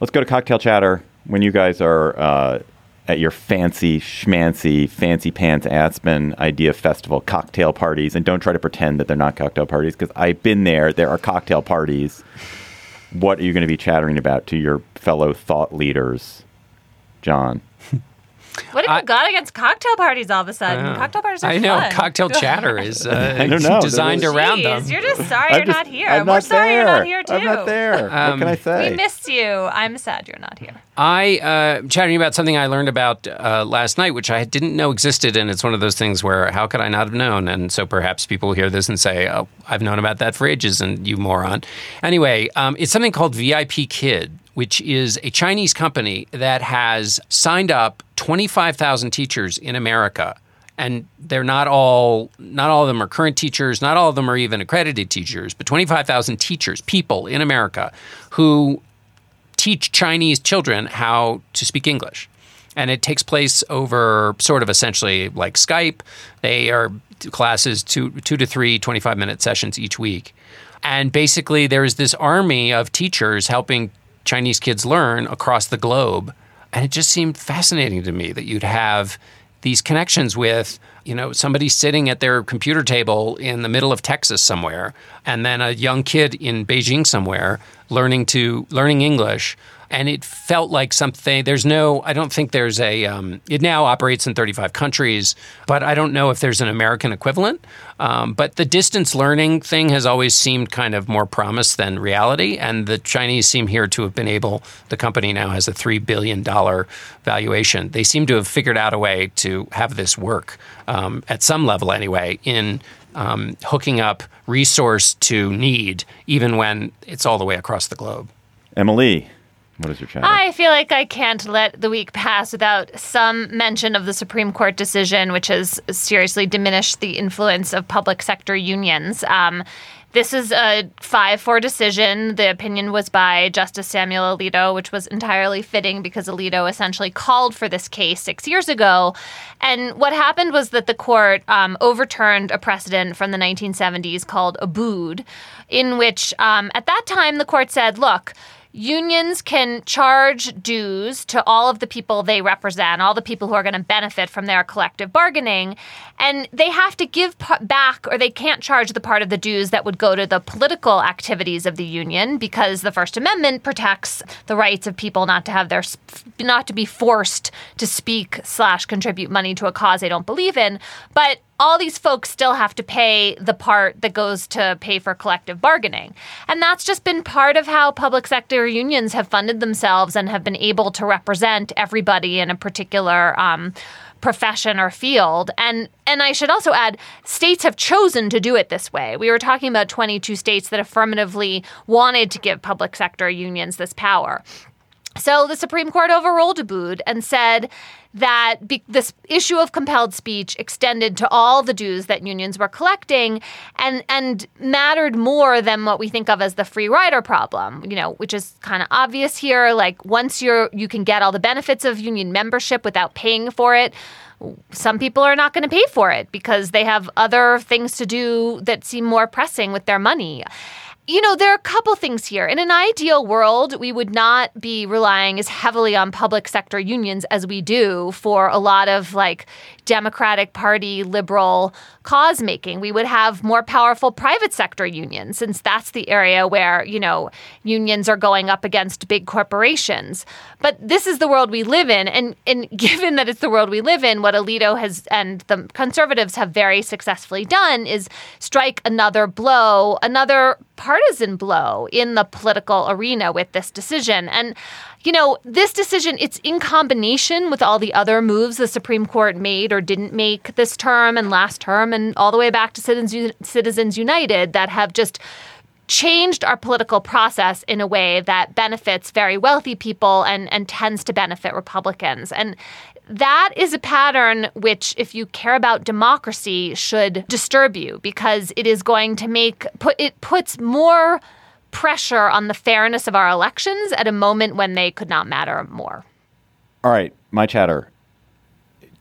Let's go to cocktail chatter when you guys are uh, at your fancy schmancy, fancy pants Aspen idea festival cocktail parties, and don't try to pretend that they're not cocktail parties because I've been there. There are cocktail parties. What are you going to be chattering about to your fellow thought leaders, John? What have you got against cocktail parties all of a sudden? Cocktail parties are I know fun. cocktail [LAUGHS] chatter is uh, [LAUGHS] I don't know. designed There was- around Jeez, them. you're just sorry I'm you're just- not here. I'm We're not sorry you're not here too. I'm not there. what Um, can I say? We missed you. I'm sad you're not here. I uh, chatting about something I learned about uh, last night, which I didn't know existed, and it's one of those things where how could I not have known? And so perhaps people hear this and say, "Oh, I've known about that for ages," and you moron. Anyway, um, it's something called VIP Kid, which is a Chinese company that has signed up 25,000 teachers in America. And they're not all not all of them are current teachers, not all of them are even accredited teachers, but 25,000 teachers, people in America who teach Chinese children how to speak English. And it takes place over sort of essentially like Skype. They are classes two, two to three 25 minute sessions each week. And basically, there's this army of teachers helping Chinese kids learn across the globe. And it just seemed fascinating to me that you'd have these connections with you know somebody sitting at their computer table in the middle of Texas somewhere and then a young kid in Beijing somewhere learning to learning English and it felt like something there's no i don't think there's a um, it now operates in 35 countries but i don't know if there's an american equivalent. Um, but the distance learning thing has always seemed kind of more promise than reality and the chinese seem here to have been able the company now has a $3 billion valuation. They seem to have figured out a way to have this work um, at some level anyway in um, hooking up resource to need even when it's all the way across the globe. Emily, what is your chatter? I feel like I can't let the week pass without some mention of the Supreme Court decision, which has seriously diminished the influence of public sector unions. Um, this is a 5 4 decision. The opinion was by Justice Samuel Alito, which was entirely fitting because Alito essentially called for this case six years ago. And what happened was that the court um, overturned a precedent from the 1970s called Abood, in which um, at that time the court said, look, Unions can charge dues to all of the people they represent, all the people who are going to benefit from their collective bargaining, and they have to give p- back or they can't charge the part of the dues that would go to the political activities of the union because the First Amendment protects the rights of people not to have their not to be forced to speak slash contribute money to a cause they don't believe in, but all these folks still have to pay the part that goes to pay for collective bargaining. And that's just been part of how public sector unions have funded themselves and have been able to represent everybody in a particular um, profession or field. And and I should also add, states have chosen to do it this way. We were talking about 22 states that affirmatively wanted to give public sector unions this power. So the Supreme Court overruled Abood and said that be- this issue of compelled speech extended to all the dues that unions were collecting and and mattered more than what we think of as the free rider problem, you know, which is kind of obvious here. Like once you're you can get all the benefits of union membership without paying for it, some people are not going to pay for it because they have other things to do that seem more pressing with their money you know, there are a couple things here. In an ideal world, we would not be relying as heavily on public sector unions as we do for a lot of like Democratic Party liberal cause making. We would have more powerful private sector unions since that's the area where, you know, unions are going up against big corporations. But this is the world we live in and and [LAUGHS] given that it's the world we live in, what Alito has and the conservatives have very successfully done is strike another blow, another partisan blow in the political arena with this decision. And you know, this decision, it's in combination with all the other moves the Supreme Court made or didn't make this term and last term and all the way back to Citizens, United that have just changed our political process in a way that benefits very wealthy people and, and tends to benefit Republicans. And that is a pattern which, if you care about democracy, should disturb you because it is going to make put it puts more pressure on the fairness of our elections at a moment when they could not matter more. All right, my chatter.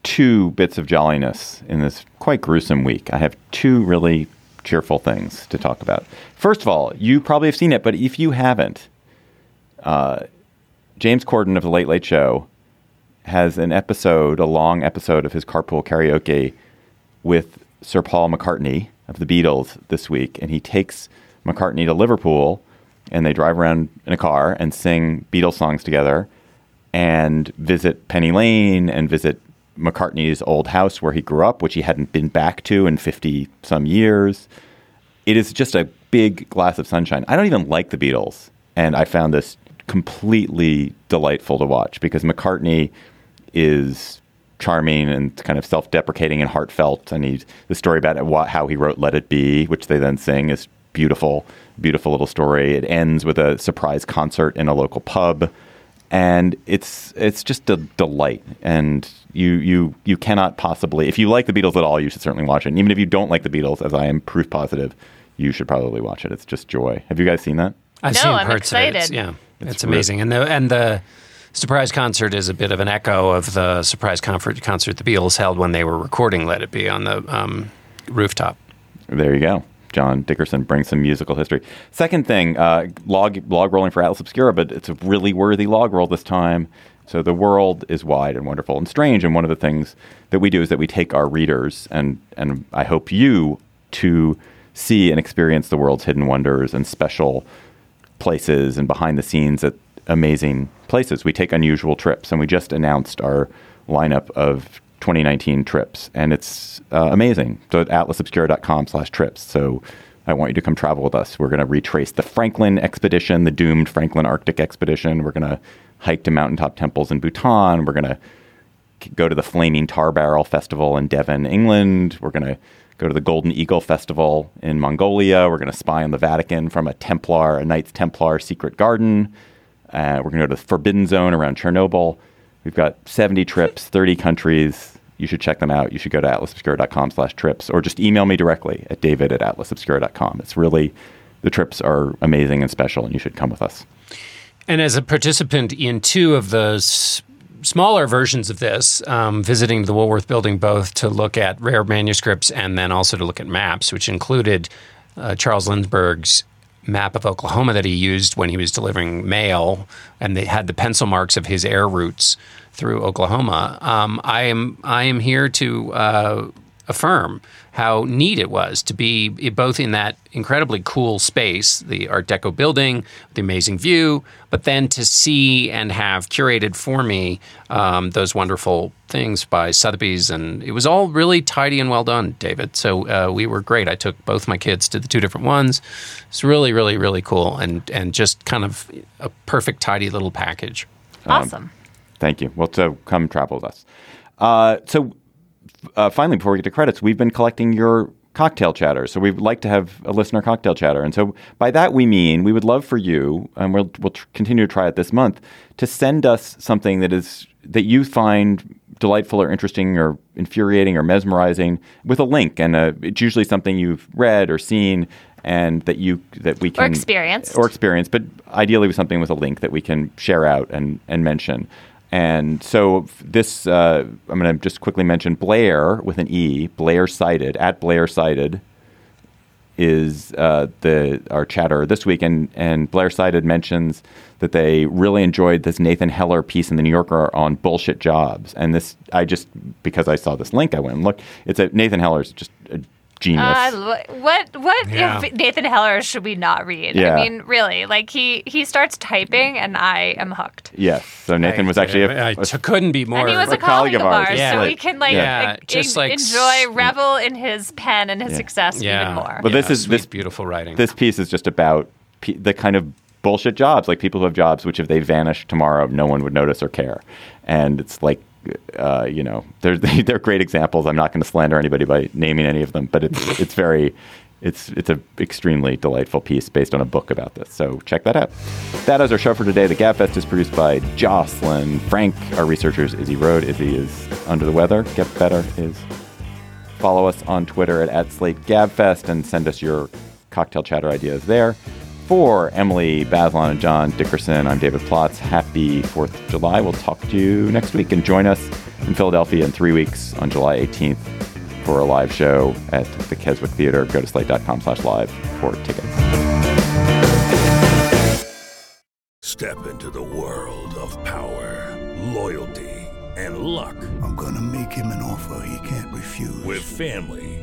Two bits of jolliness in this quite gruesome week. I have two really cheerful things to talk about. First of all, you probably have seen it, but if you haven't, uh, James Corden of the Late Late Show has an episode, a long episode of his carpool karaoke with Sir Paul McCartney of the Beatles this week, and he takes McCartney to Liverpool, and they drive around in a car and sing Beatles songs together, and visit Penny Lane and visit McCartney's old house where he grew up, which he hadn't been back to in fifty some years. It is just a big glass of sunshine. I don't even like the Beatles, and I found this completely delightful to watch because McCartney is charming and kind of self-deprecating and heartfelt. And he's the story about what, how he wrote "Let It Be," which they then sing, is beautiful, beautiful little story. It ends with a surprise concert in a local pub, and it's it's just a delight. And you you you cannot possibly, if you like the Beatles at all, you should certainly watch it. And even if you don't like the Beatles, as I am proof positive, you should probably watch it. It's just joy. Have you guys seen that? I've No, seen I'm parts of it. It's- yeah, it's, It's amazing, and the and the surprise concert is a bit of an echo of the surprise concert concert the Beatles held when they were recording "Let It Be" on the um, rooftop. There you go. John Dickerson brings some musical history. Second thing, uh, log log rolling for Atlas Obscura, but it's a really worthy log roll this time. So the world is wide and wonderful and strange, and one of the things that we do is that we take our readers and and I hope you to see and experience the world's hidden wonders and special places and behind the scenes at amazing places. We take unusual trips, and we just announced our lineup of 2019 trips, and it's uh, amazing. So at atlasobscura.com slash trips. So I want you to come travel with us. We're going to retrace the Franklin expedition, the doomed Franklin Arctic expedition. We're going to hike to mountaintop temples in Bhutan. We're going to go to the Flaming Tar Barrel Festival in Devon, England. We're going to go to the Golden Eagle Festival in Mongolia. We're going to spy on the Vatican from a Templar, a Knights Templar secret garden. Uh, we're going to go to the Forbidden Zone around Chernobyl. We've got 70 trips, 30 countries. You should check them out. You should go to atlasobscura.com slash trips or just email me directly at david at atlasobscura.com. It's really, the trips are amazing and special, and you should come with us. And as a participant in two of the s- smaller versions of this, um, visiting the Woolworth building both to look at rare manuscripts and then also to look at maps, which included uh, Charles Lindbergh's map of Oklahoma that he used when he was delivering mail, and they had the pencil marks of his air routes through Oklahoma. Um, I am I am here to uh, affirm how neat it was to be both in that incredibly cool space, the Art Deco building, the amazing view, but then to see and have curated for me um, those wonderful things by Sotheby's. And it was all really tidy and well done, David. So uh, we were great. I took both my kids to the two different ones. It's really, really, really cool and, and just kind of a perfect, tidy little package. Awesome. Thank you. Well, so come travel with us. Uh, so uh, finally, before we get to credits, we've been collecting your cocktail chatter. So we'd like to have a listener cocktail chatter. And so by that we mean we would love for you, and we'll we'll tr- continue to try it this month, to send us something that is that you find delightful or interesting or infuriating or mesmerizing with a link and uh it's usually something you've read or seen and that you that we can or experience or experience but ideally with something with a link that we can share out and and mention and so this uh, i'm going to just quickly mention blair with an e blair cited at blair cited is uh, the our chatter this week, and and Blair cited mentions that they really enjoyed this Nathan Heller piece in the New Yorker on bullshit jobs, and this I just because I saw this link, I went and looked. It's a Nathan Heller's just a genius. Uh, what what Yeah. if Nathan Heller should we not read? Yeah. I mean, really, like he he starts typing and I am hooked. yes, so Nathan was actually a, I a- t- couldn't be more. and he was a, colleague, of ours, Yeah. so we can like, Yeah, like, just en- like enjoy, revel in his pen and his Yeah. success even more. But this is this beautiful writing. This piece is just about pe- the kind of bullshit jobs, like people who have jobs which, if they vanished tomorrow, no one would notice or care. And it's like, uh, you know, they're [LAUGHS] they're great examples. I'm not going to slander anybody by naming any of them, but it's [LAUGHS] it's very It's it's an extremely delightful piece based on a book about this. So check that out. That is our show for today. The Gabfest is produced by Jocelyn Frank. Our researchers Izzy Road. Izzy is under the weather. Get better is. Follow us on Twitter at, at Slate Gabfest and send us your cocktail chatter ideas there. For Emily Bazelon and John Dickerson, I'm David Plotz. Happy 4th of July. We'll talk to you next week and join us in Philadelphia in three weeks on July 18th for a live show at the Keswick Theater. Go to slate.com slash live for tickets. Step into the world of power, loyalty, and luck. I'm going to make him an offer he can't refuse. With family,